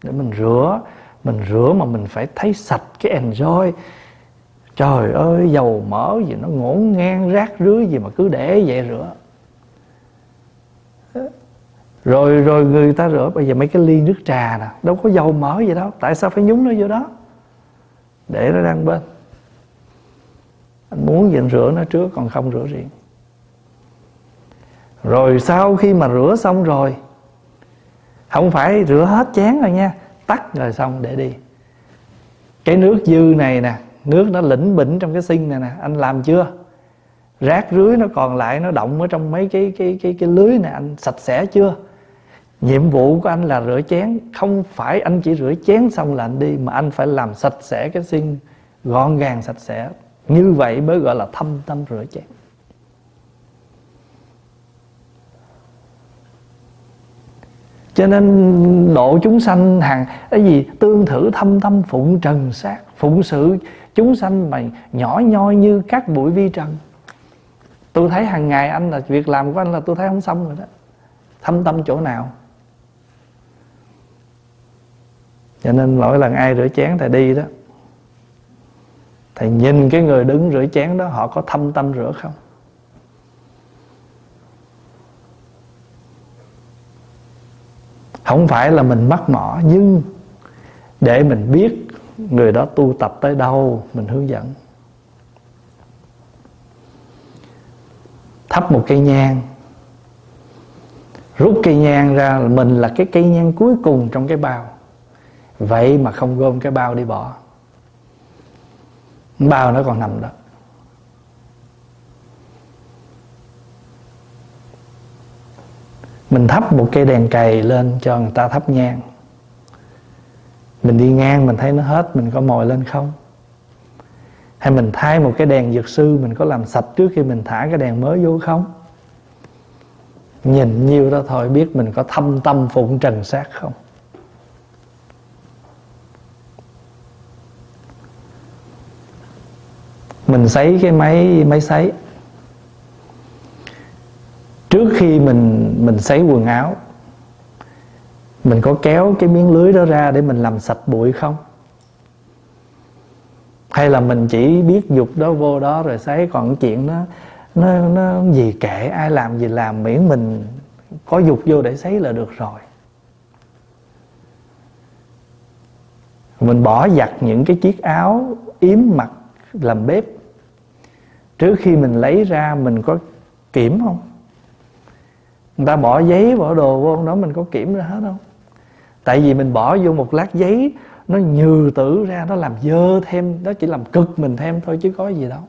để mình rửa. Mình rửa mà mình phải thấy sạch cái enjoy. Trời ơi, dầu mỡ gì nó ngổn ngang rác rưới gì mà cứ để vậy rửa. Rồi rồi người ta rửa, bây giờ mấy cái ly nước trà nè, đâu có dầu mỡ gì đâu. Tại sao phải nhúng nó vô đó? Để nó đang bên. Anh muốn gì anh rửa nó trước, còn không rửa riêng. Rồi sau khi mà rửa xong rồi, không phải rửa hết chén rồi nha, tắt rồi xong để đi. Cái nước dư này nè, nước nó lĩnh bỉnh trong cái sinh này nè, anh làm chưa? Rác rưới nó còn lại, nó động ở trong mấy cái cái cái cái lưới này anh sạch sẽ chưa? Nhiệm vụ của anh là rửa chén. Không phải anh chỉ rửa chén xong là anh đi, mà anh phải làm sạch sẽ cái sinh gọn gàng sạch sẽ. Như vậy mới gọi là thâm tâm rửa chén. Cho nên độ chúng sanh hàng, cái gì? Tương thử thâm tâm phụng trần sát, phụng sự chúng sanh mà nhỏ nhoi như các bụi vi trần. Tôi thấy hàng ngày anh là việc làm của anh là tôi thấy không xong rồi đó. Thâm tâm chỗ nào? Cho nên mỗi lần ai rửa chén thầy đi đó, thầy nhìn cái người đứng rửa chén đó, họ có thâm tâm rửa không? Không phải là mình mắc mỏ, nhưng để mình biết người đó tu tập tới đâu, mình hướng dẫn. Thắp một cây nhang, rút cây nhang ra là mình là cái cây nhang cuối cùng trong cái bao vậy mà không gom cái bao đi bỏ. Bao nó còn nằm đó. Mình thắp một cây đèn cày lên cho người ta thắp nhang. Mình đi ngang, mình thấy nó hết, mình có mồi lên không? Hay mình thay một cái đèn dược sư, mình có làm sạch trước khi mình thả cái đèn mới vô không? Nhìn nhiêu đó thôi, biết mình có thâm tâm phụng trần sát không? Mình sấy cái máy máy sấy. Trước khi mình mình sấy quần áo, mình có kéo cái miếng lưới đó ra để mình làm sạch bụi không? Hay là mình chỉ biết dục đó, vô đó rồi sấy, còn chuyện nó nó nó gì kệ, ai làm gì làm, miễn mình có dục vô để sấy là được rồi. Mình bỏ giặt những cái chiếc áo yếm mặc làm bếp trước khi mình lấy ra, mình có kiểm không? Người ta bỏ giấy, bỏ đồ vô đó mình có kiểm ra hết không tại vì mình bỏ vô một lát giấy, nó nhừ tử ra, nó làm dơ thêm, nó chỉ làm cực mình thêm thôi chứ có gì đâu.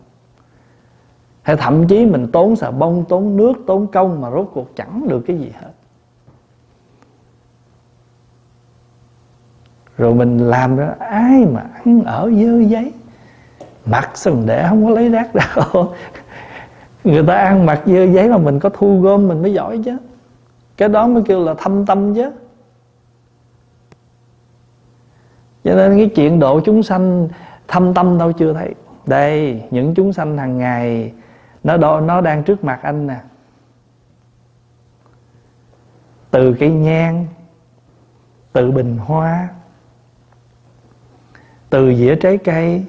Hay thậm chí mình tốn xà bông, tốn nước, tốn công mà rốt cuộc chẳng được cái gì hết. Rồi mình làm ra ai mà ăn ở dơ giấy? Mặc sừng để không có lấy rác đâu, người ta ăn mặc dơ giấy mà mình có thu gom mình mới giỏi chứ. Cái đó mới kêu là thâm tâm chứ. Cho nên cái chuyện độ chúng sanh thâm tâm đâu chưa thấy. Đây những chúng sanh hàng ngày nó đo, nó đang trước mặt anh nè. Từ cây nhang từ bình hoa từ dĩa trái cây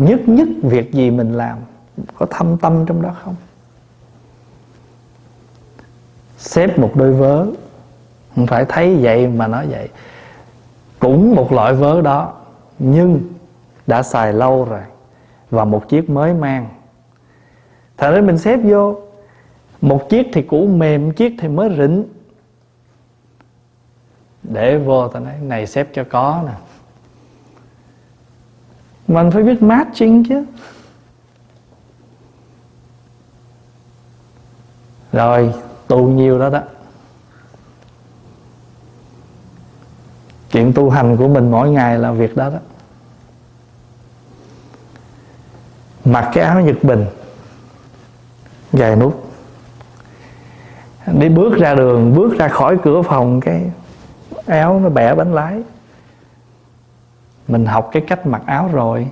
nhất nhất việc gì mình làm, có thâm tâm trong đó không? Xếp một đôi vớ. Không phải thấy vậy mà nói vậy. Cũng một loại vớ đó, nhưng đã xài lâu rồi và một chiếc mới mang. Thật ra mình xếp vô. Một chiếc thì cũ mềm, chiếc thì mới rỉnh. Để vô ta nói, này xếp cho có nè mình phải biết matching chứ. Rồi, tu nhiêu đó đó. Chuyện tu hành của mình mỗi ngày là việc đó đó. Mặc cái áo nhật bình, gài nút đi bước ra đường, bước ra khỏi cửa phòng, cái áo nó bẻ bánh lái mình học cái cách mặc áo rồi.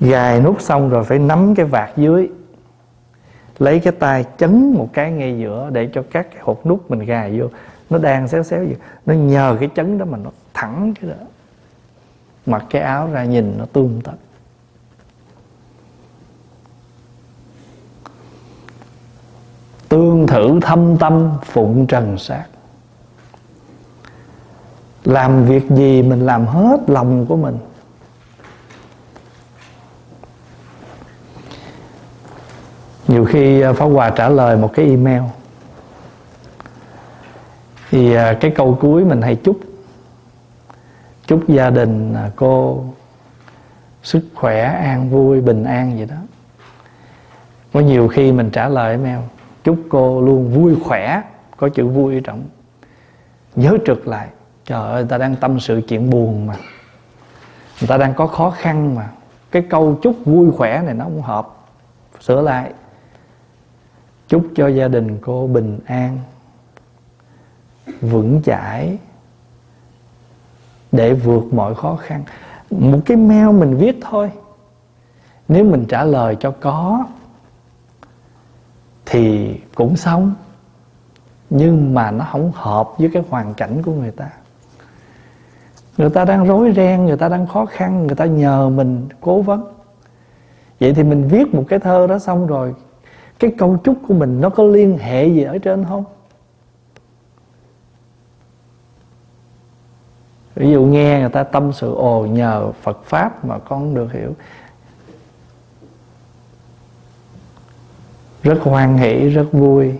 Gài nút xong rồi phải nắm cái vạt dưới. Lấy cái tay chấn một cái ngay giữa để cho các cái hột nút mình gài vô. Nó đang xéo xéo gì nó nhờ cái chấn đó mà nó thẳng cái đó. Mặc cái áo ra nhìn nó tươm tất. Tương thử thâm tâm phụng trần sát làm việc gì mình làm hết lòng của mình. Nhiều khi à, pháo Hòa trả lời một cái email. Thì à, cái câu cuối mình hay chúc. Chúc gia đình à, cô sức khỏe, an vui, bình an vậy đó. Có nhiều khi mình trả lời email, chúc cô luôn vui khỏe. Có chữ vui ở trong. Nhớ trực lại trời ơi, ta đang tâm sự chuyện buồn mà. Người ta đang có khó khăn mà. Cái câu chúc vui khỏe này nó không hợp. Sửa lại. Chúc cho gia đình cô bình an, vững chãi, để vượt mọi khó khăn. Một cái mail mình viết thôi. Nếu mình trả lời cho có, thì cũng xong. Nhưng mà nó không hợp với cái hoàn cảnh của người ta người ta đang rối ren, người ta đang khó khăn, người ta nhờ mình cố vấn. Vậy thì mình viết một cái thơ đó xong rồi, cái câu trúc của mình nó có liên hệ gì ở trên không? Ví dụ nghe người ta tâm sự, ồ, nhờ Phật pháp mà con được hiểu. Rất hoan hỷ, rất vui.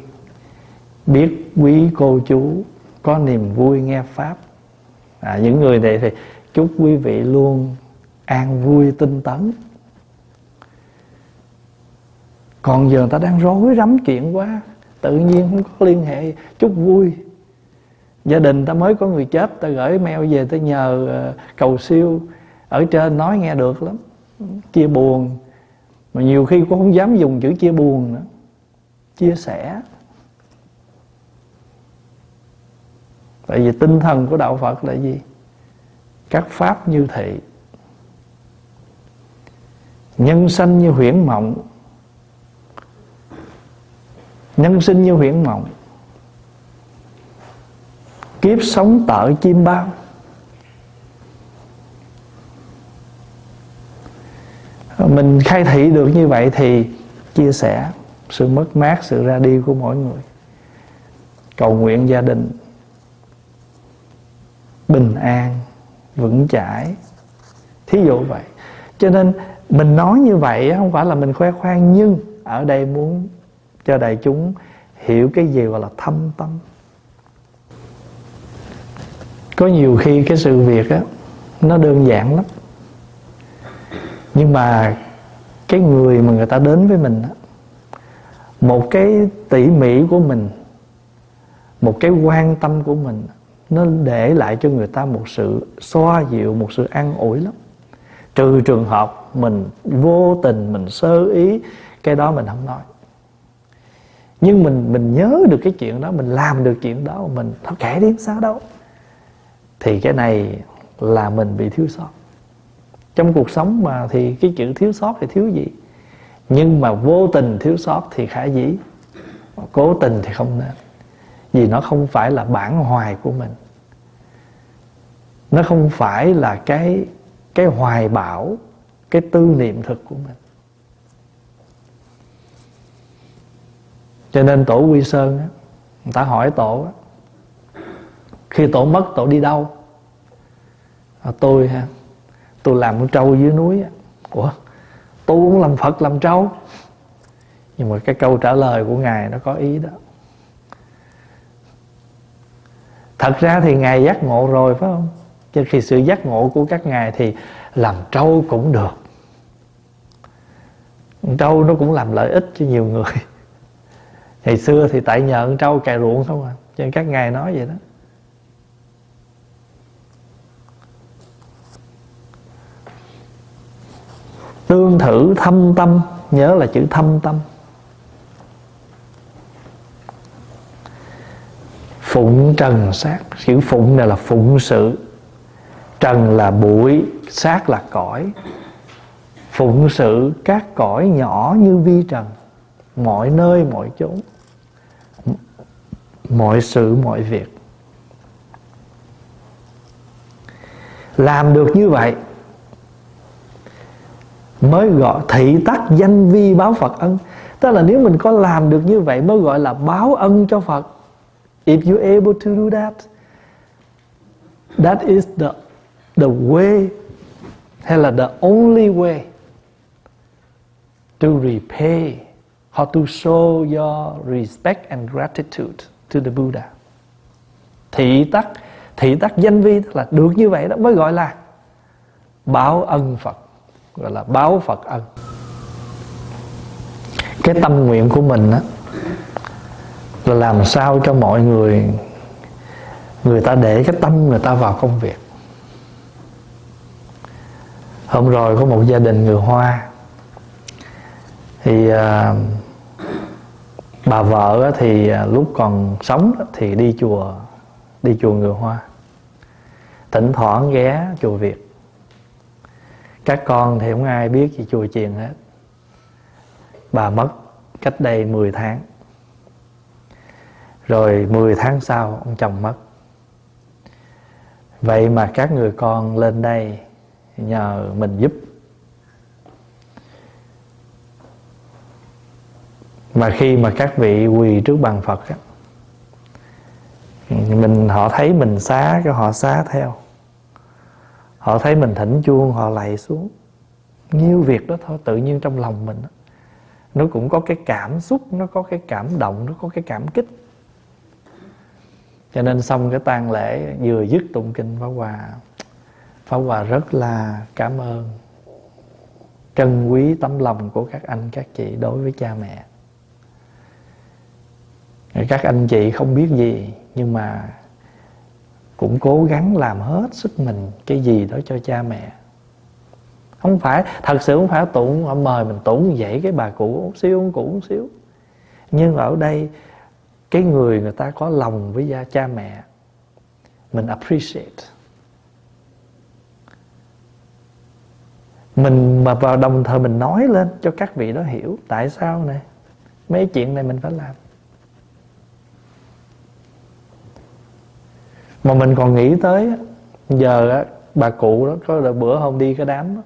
Biết quý cô chú, có niềm vui nghe pháp à, những người này thì chúc quý vị luôn an vui tinh tấn. Còn giờ người ta đang rối rắm chuyện quá tự nhiên không có liên hệ chúc vui. Gia đình ta mới có người chết ta gửi mail về ta nhờ ờ, cầu siêu. Ở trên nói nghe được lắm. Chia buồn. Mà nhiều khi cũng không dám dùng chữ chia buồn nữa. Chia sẻ. Tại vì tinh thần của đạo phật là gì? Các pháp như thị. Nhân sanh như huyễn mộng. Nhân sinh như huyễn mộng. Kiếp sống tợ chim bao. Mình khai thị được như vậy thì chia sẻ sự mất mát, sự ra đi của mỗi người. Cầu nguyện gia đình bình an, vững chãi. Thí dụ vậy. Cho nên mình nói như vậy không phải là mình khoe khoang, nhưng ở đây muốn cho đại chúng hiểu cái gì gọi là thâm tâm. Có nhiều khi cái sự việc á, nó đơn giản lắm. Nhưng mà cái người mà người ta đến với mình á, một cái tỉ mỉ của mình, một cái quan tâm của mình nó để lại cho người ta một sự xoa dịu, một sự an ủi lắm. Trừ trường hợp mình vô tình mình sơ ý, cái đó mình không nói. Nhưng mình mình nhớ được cái chuyện đó, mình làm được chuyện đó, mình nó kể đến sao đâu. Thì cái này là mình bị thiếu sót. Trong cuộc sống mà thì cái chữ thiếu sót thì thiếu gì? Nhưng mà vô tình thiếu sót thì khả dĩ, cố tình thì không nên vì nó không phải là bản hoài của mình. Nó không phải là cái cái hoài bão cái tư niệm thực của mình. Cho nên tổ quy sơn á người ta hỏi tổ á khi tổ mất tổ đi đâu? À, tôi ha tôi làm con trâu dưới núi của, ủa tôi cũng làm phật làm trâu? Nhưng mà cái câu trả lời của ngài nó có ý đó. Thật ra thì ngài giác ngộ rồi, phải không? Cho khi sự giác ngộ của các ngài thì làm trâu cũng được. Trâu nó cũng làm lợi ích cho nhiều người. Ngày xưa thì tại nhờ trâu cày ruộng không à? Cho nên các ngài nói vậy đó. Tương thử thâm tâm, nhớ là chữ thâm tâm. Phụng trần sát. Chữ phụng này là phụng sự. Trần là bụi, sát là cõi. Phụng sự, các cõi nhỏ như vi trần. Mọi nơi, mọi chốn. Mọi sự, mọi việc. Làm được như vậy, mới gọi thị tắc danh vi báo Phật ân. Tức là nếu mình có làm được như vậy, mới gọi là báo ân cho Phật if you're able to do that that is the the way hay là the only way to repay, how to show your respect and gratitude to the Buddha. Thị tắc thị tắc danh vi tức là được như vậy đó mới gọi là báo ân Phật, gọi là báo Phật ân. Cái tâm nguyện của mình đó là làm sao cho mọi người người ta để cái tâm người ta vào công việc. Hôm rồi có một gia đình người hoa. Thì à, bà vợ thì à, lúc còn sống thì đi chùa đi chùa người hoa. Thỉnh thoảng ghé chùa việt. Các con thì không ai biết gì chùa chiền hết. Bà mất cách đây 10 tháng rồi 10 tháng sau ông chồng mất. Vậy mà các người con lên đây nhờ mình giúp. Mà khi mà các vị quỳ trước bàn phật á mình họ thấy mình xá cái họ xá theo. Họ thấy mình thỉnh chuông họ lạy xuống. Nhiêu việc đó thôi tự nhiên trong lòng mình đó, nó cũng có cái cảm xúc nó có cái cảm động nó có cái cảm kích cho nên xong cái tang lễ vừa dứt tụng kinh pháp hòa. Pháp hòa rất là cảm ơn trân quý tấm lòng của các anh, các chị đối với cha mẹ. Các anh chị không biết gì, nhưng mà cũng cố gắng làm hết sức mình cái gì đó cho cha mẹ. Không phải, thật sự không phải tụng họ mời mình tụng vậy cái bà cụ uống xíu cụ uống xíu. Nhưng ở đây cái người người ta có lòng với gia cha mẹ, mình appreciate. Mình mà vào đồng thời mình nói lên cho các vị đó hiểu tại sao này mấy chuyện này mình phải làm. Mà mình còn nghĩ tới giờ bà cụ đó có là bữa hôm đi cái đám đó.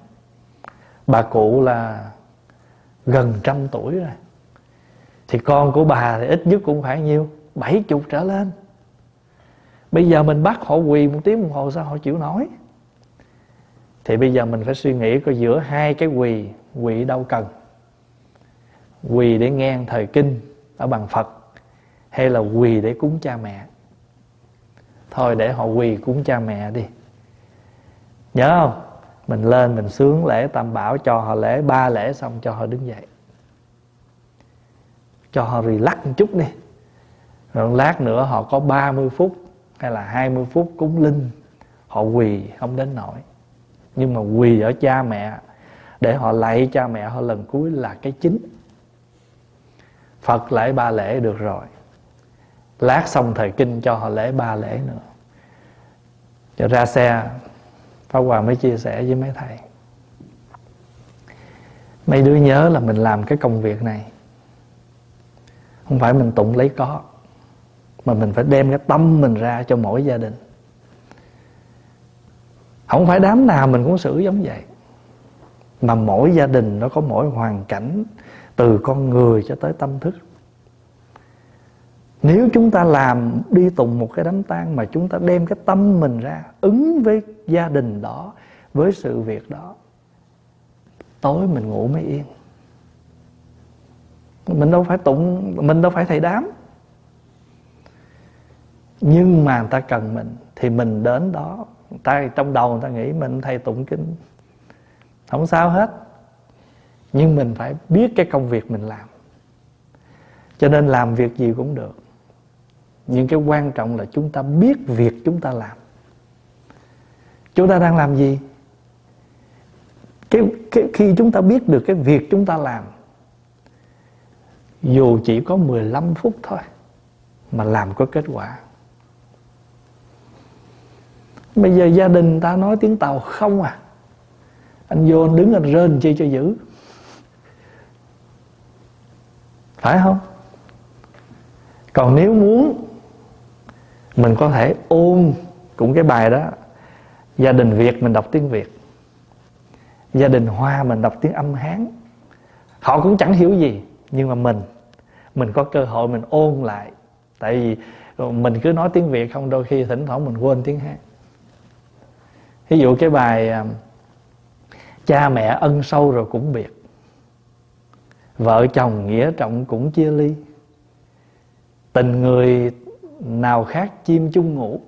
Bà cụ là gần trăm tuổi rồi thì con của bà thì ít nhất cũng khoảng nhiêu? Bảy chục trở lên. Bây giờ mình bắt họ quỳ một tiếng đồng hồ sao họ chịu nói thì bây giờ mình phải suy nghĩ coi giữa hai cái quỳ quỳ đâu cần? Quỳ để nghe thời kinh ở bằng phật hay là quỳ để cúng cha mẹ? Thôi để họ quỳ cúng cha mẹ đi. Nhớ không? Mình lên mình sướng lễ tam bảo cho họ lễ, ba lễ xong cho họ đứng dậy cho họ relax một chút đi. Rồi lát nữa họ có 30 phút hay là 20 phút cúng linh, họ quỳ, không đến nổi. Nhưng mà quỳ ở cha mẹ, để họ lạy cha mẹ họ lần cuối là cái chính. Phật lễ ba lễ được rồi. Lát xong thời kinh cho họ lễ ba lễ nữa. Cho ra xe, Pháp Hòa mới chia sẻ với mấy thầy. Mấy đứa nhớ là mình làm cái công việc này. Không phải mình tụng lấy có, Mà mình phải đem cái tâm mình ra cho mỗi gia đình. Không phải đám nào mình cũng xử giống vậy, Mà mỗi gia đình nó có mỗi hoàn cảnh Từ con người cho tới tâm thức. Nếu chúng ta làm đi tùng một cái đám tang mà chúng ta đem cái tâm mình ra ứng với gia đình đó, với sự việc đó, tối mình ngủ mới yên mình đâu phải tụng mình đâu phải thầy đám. Nhưng mà người ta cần mình thì mình đến đó. Người ta trong đầu người ta nghĩ mình thầy tụng kinh. Không sao hết. Nhưng mình phải biết cái công việc mình làm. Cho nên làm việc gì cũng được. Nhưng cái quan trọng là chúng ta biết việc chúng ta làm. Chúng ta đang làm gì? Cái, cái khi chúng ta biết được cái việc chúng ta làm dù chỉ có 15 phút thôi, mà làm có kết quả. Bây giờ gia đình ta nói tiếng tàu không à? Anh vô anh đứng anh rên chi cho dữ. Phải không? Còn nếu muốn, mình có thể ôn cũng cái bài đó. Gia đình việt mình đọc tiếng việt. Gia đình hoa mình đọc tiếng âm hán. Họ cũng chẳng hiểu gì nhưng mà mình mình có cơ hội mình ôn lại. Tại vì ờ, mình cứ nói tiếng việt không, đôi khi thỉnh thoảng mình quên tiếng hát ví dụ cái bài ờ, cha mẹ ân sâu rồi cũng biệt. Vợ chồng nghĩa trọng cũng chia ly. Tình người nào khác chim chung ngủ.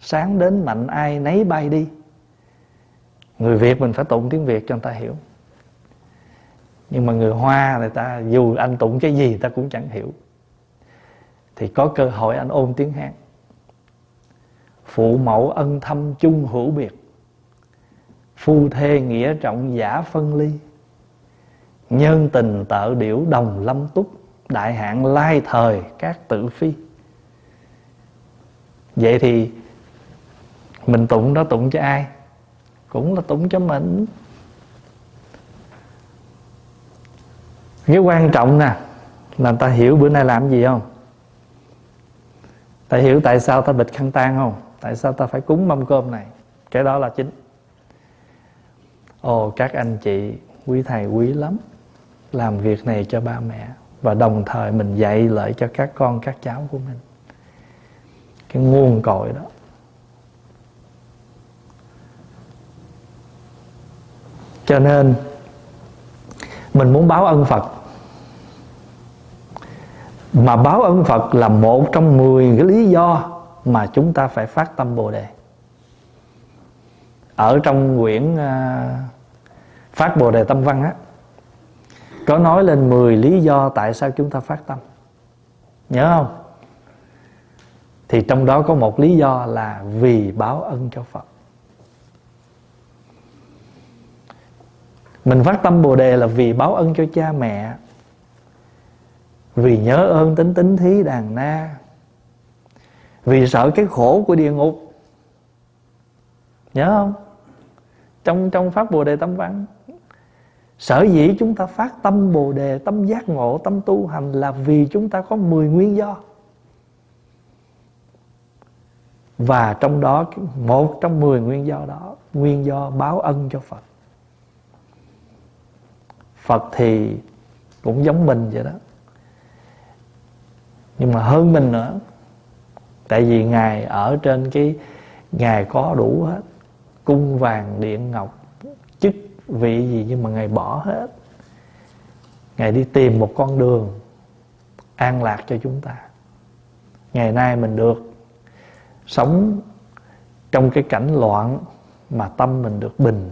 Sáng đến mạnh ai nấy bay đi. Người việt mình phải tụng tiếng việt cho người ta hiểu nhưng mà người hoa người ta dù anh tụng cái gì ta cũng chẳng hiểu. Thì có cơ hội anh ôn tiếng hán. Phụ mẫu ân thâm chung hữu biệt. Phu thê nghĩa trọng giả phân ly. Nhân tình tợ điểu đồng lâm túc. Đại hạn lai thời các tự phi. Vậy thì mình tụng đó tụng cho ai? Cũng là tụng cho mình. Cái quan trọng nè, là ta hiểu bữa nay làm gì không? Ta hiểu tại sao ta bịch khăn tan không? Tại sao ta phải cúng mâm cơm này? Cái đó là chính. Ồ, các anh chị, quý thầy quý lắm, làm việc này cho ba mẹ và đồng thời mình dạy lợi cho các con, các cháu của mình. Cái nguồn cội đó. Cho nên, mình muốn báo ân phật mà báo ân phật là một trong mười cái lý do mà chúng ta phải phát tâm bồ đề. Ở trong quyển à, phát bồ đề tâm văn á, có nói lên 10 lý do tại sao chúng ta phát tâm. Nhớ không? Thì trong đó có một lý do là vì báo ân cho phật. Mình phát tâm bồ đề là vì báo ân cho cha mẹ vì nhớ ơn tính tính thí đàn na. Vì sợ cái khổ của địa ngục. Nhớ không? Trong trong pháp bồ đề tâm văn, sở dĩ chúng ta phát tâm bồ đề, tâm giác ngộ, tâm tu hành là vì chúng ta có 10 nguyên do. Và trong đó, một trong 10 nguyên do đó, nguyên do báo ân cho Phật. Phật thì cũng giống mình vậy đó nhưng mà hơn mình nữa, tại vì ngài ở trên cái, ngài có đủ hết. Cung vàng điện ngọc, chức vị gì nhưng mà ngài bỏ hết. Ngài đi tìm một con đường an lạc cho chúng ta. Ngày nay mình được sống trong cái cảnh loạn mà tâm mình được bình.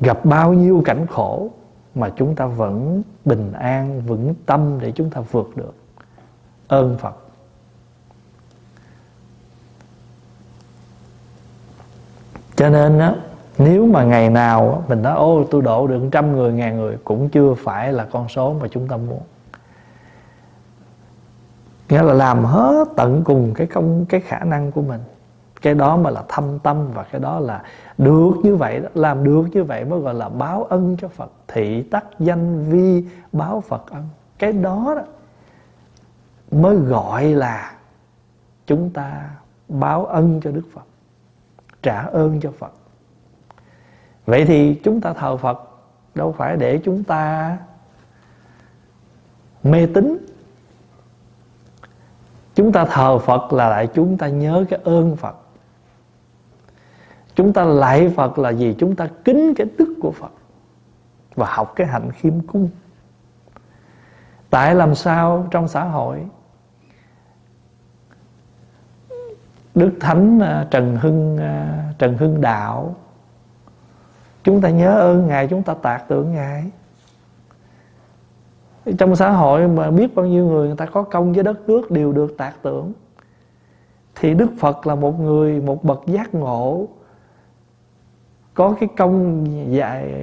Gặp bao nhiêu cảnh khổ mà chúng ta vẫn bình an, vững tâm để chúng ta vượt được. Ơn phật. Cho nên á, nếu mà ngày nào mình nói, ô, tôi độ được trăm người, ngàn người, cũng chưa phải là con số mà chúng ta muốn. Nghĩa là làm hết tận cùng cái công cái khả năng của mình cái đó mà là thâm tâm và cái đó là được như vậy đó làm được như vậy mới gọi là báo ân cho Phật. Thị tắc danh vi báo Phật ân. Cái đó, đó mới gọi là chúng ta báo ân cho Đức Phật trả ơn cho Phật. Vậy thì chúng ta thờ Phật đâu phải để chúng ta mê tín. Chúng ta thờ Phật là lại chúng ta nhớ cái ơn Phật chúng ta lại Phật là gì? Chúng ta kính cái đức của Phật và học cái hạnh khiêm cung. Tại làm sao trong xã hội? Đức Thánh à, Trần Hưng à, Trần Hưng Đạo, Chúng ta nhớ ơn Ngài, Chúng ta tạc tượng Ngài. Trong xã hội mà biết bao nhiêu người người ta có công với đất nước đều được tạc tưởng thì đức phật là một người, một bậc giác ngộ có cái công dạy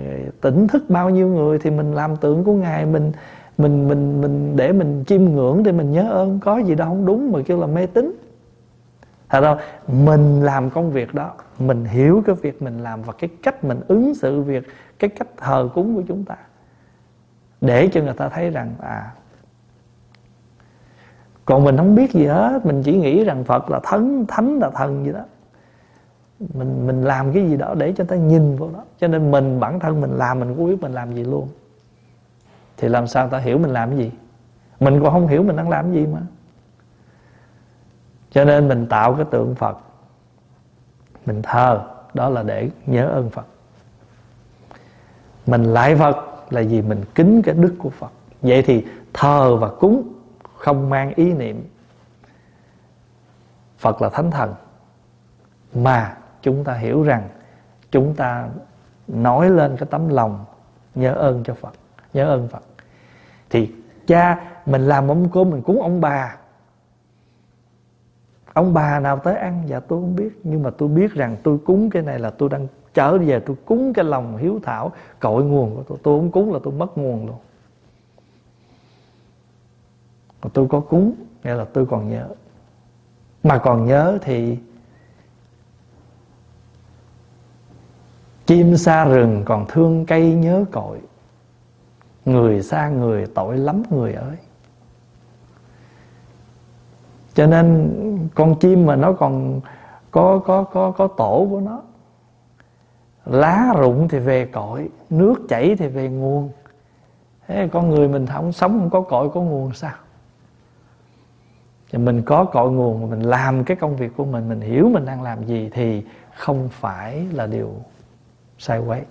tỉnh thức bao nhiêu người thì mình làm tượng của ngài, mình mình mình mình để mình chiêm ngưỡng để mình nhớ ơn. Có gì đâu, không đúng mà kêu là mê tín. Thật đâu, mình làm công việc đó, mình hiểu cái việc mình làm và cái cách mình ứng xử việc, cái cách thờ cúng của chúng ta, để cho người ta thấy rằng à còn mình không biết gì hết. Mình chỉ nghĩ rằng phật là thánh thánh là thần gì đó mình mình làm cái gì đó để cho ta nhìn vào đó cho nên mình, bản thân mình làm, mình cũng biết mình làm gì luôn. Thì làm sao ta hiểu mình làm cái gì? Mình còn không hiểu mình đang làm cái gì mà. Cho nên mình tạo cái tượng phật. Mình thờ, đó là để nhớ ơn phật. Mình lại phật là vì mình kính cái đức của phật. Vậy thì thờ và cúng không mang ý niệm. Phật là thánh thần, mà chúng ta hiểu rằng chúng ta nói lên cái tấm lòng nhớ ơn cho phật, nhớ ơn phật. Thì cha mình làm mâm cơm mình cúng ông bà. Ông bà nào tới ăn? Dạ tôi không biết. Nhưng mà tôi biết rằng tôi cúng cái này là tôi đang trở về, tôi cúng cái lòng hiếu thảo, cội nguồn của tôi. Tôi không cúng là tôi mất nguồn luôn. Mà tôi có cúng, nghĩa là tôi còn nhớ. Mà còn nhớ thì chim xa rừng còn thương cây nhớ cội. Người xa người tội lắm người ơi. Cho nên con chim mà nó còn có có có có tổ của nó. Lá rụng thì về cội, nước chảy thì về nguồn. Thế con người mình không sống không có cội, có nguồn sao? Thì mình có cội nguồn mà mình làm cái công việc của mình mình hiểu mình đang làm gì thì không phải là điều sai quấy.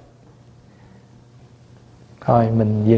Thôi mình dừng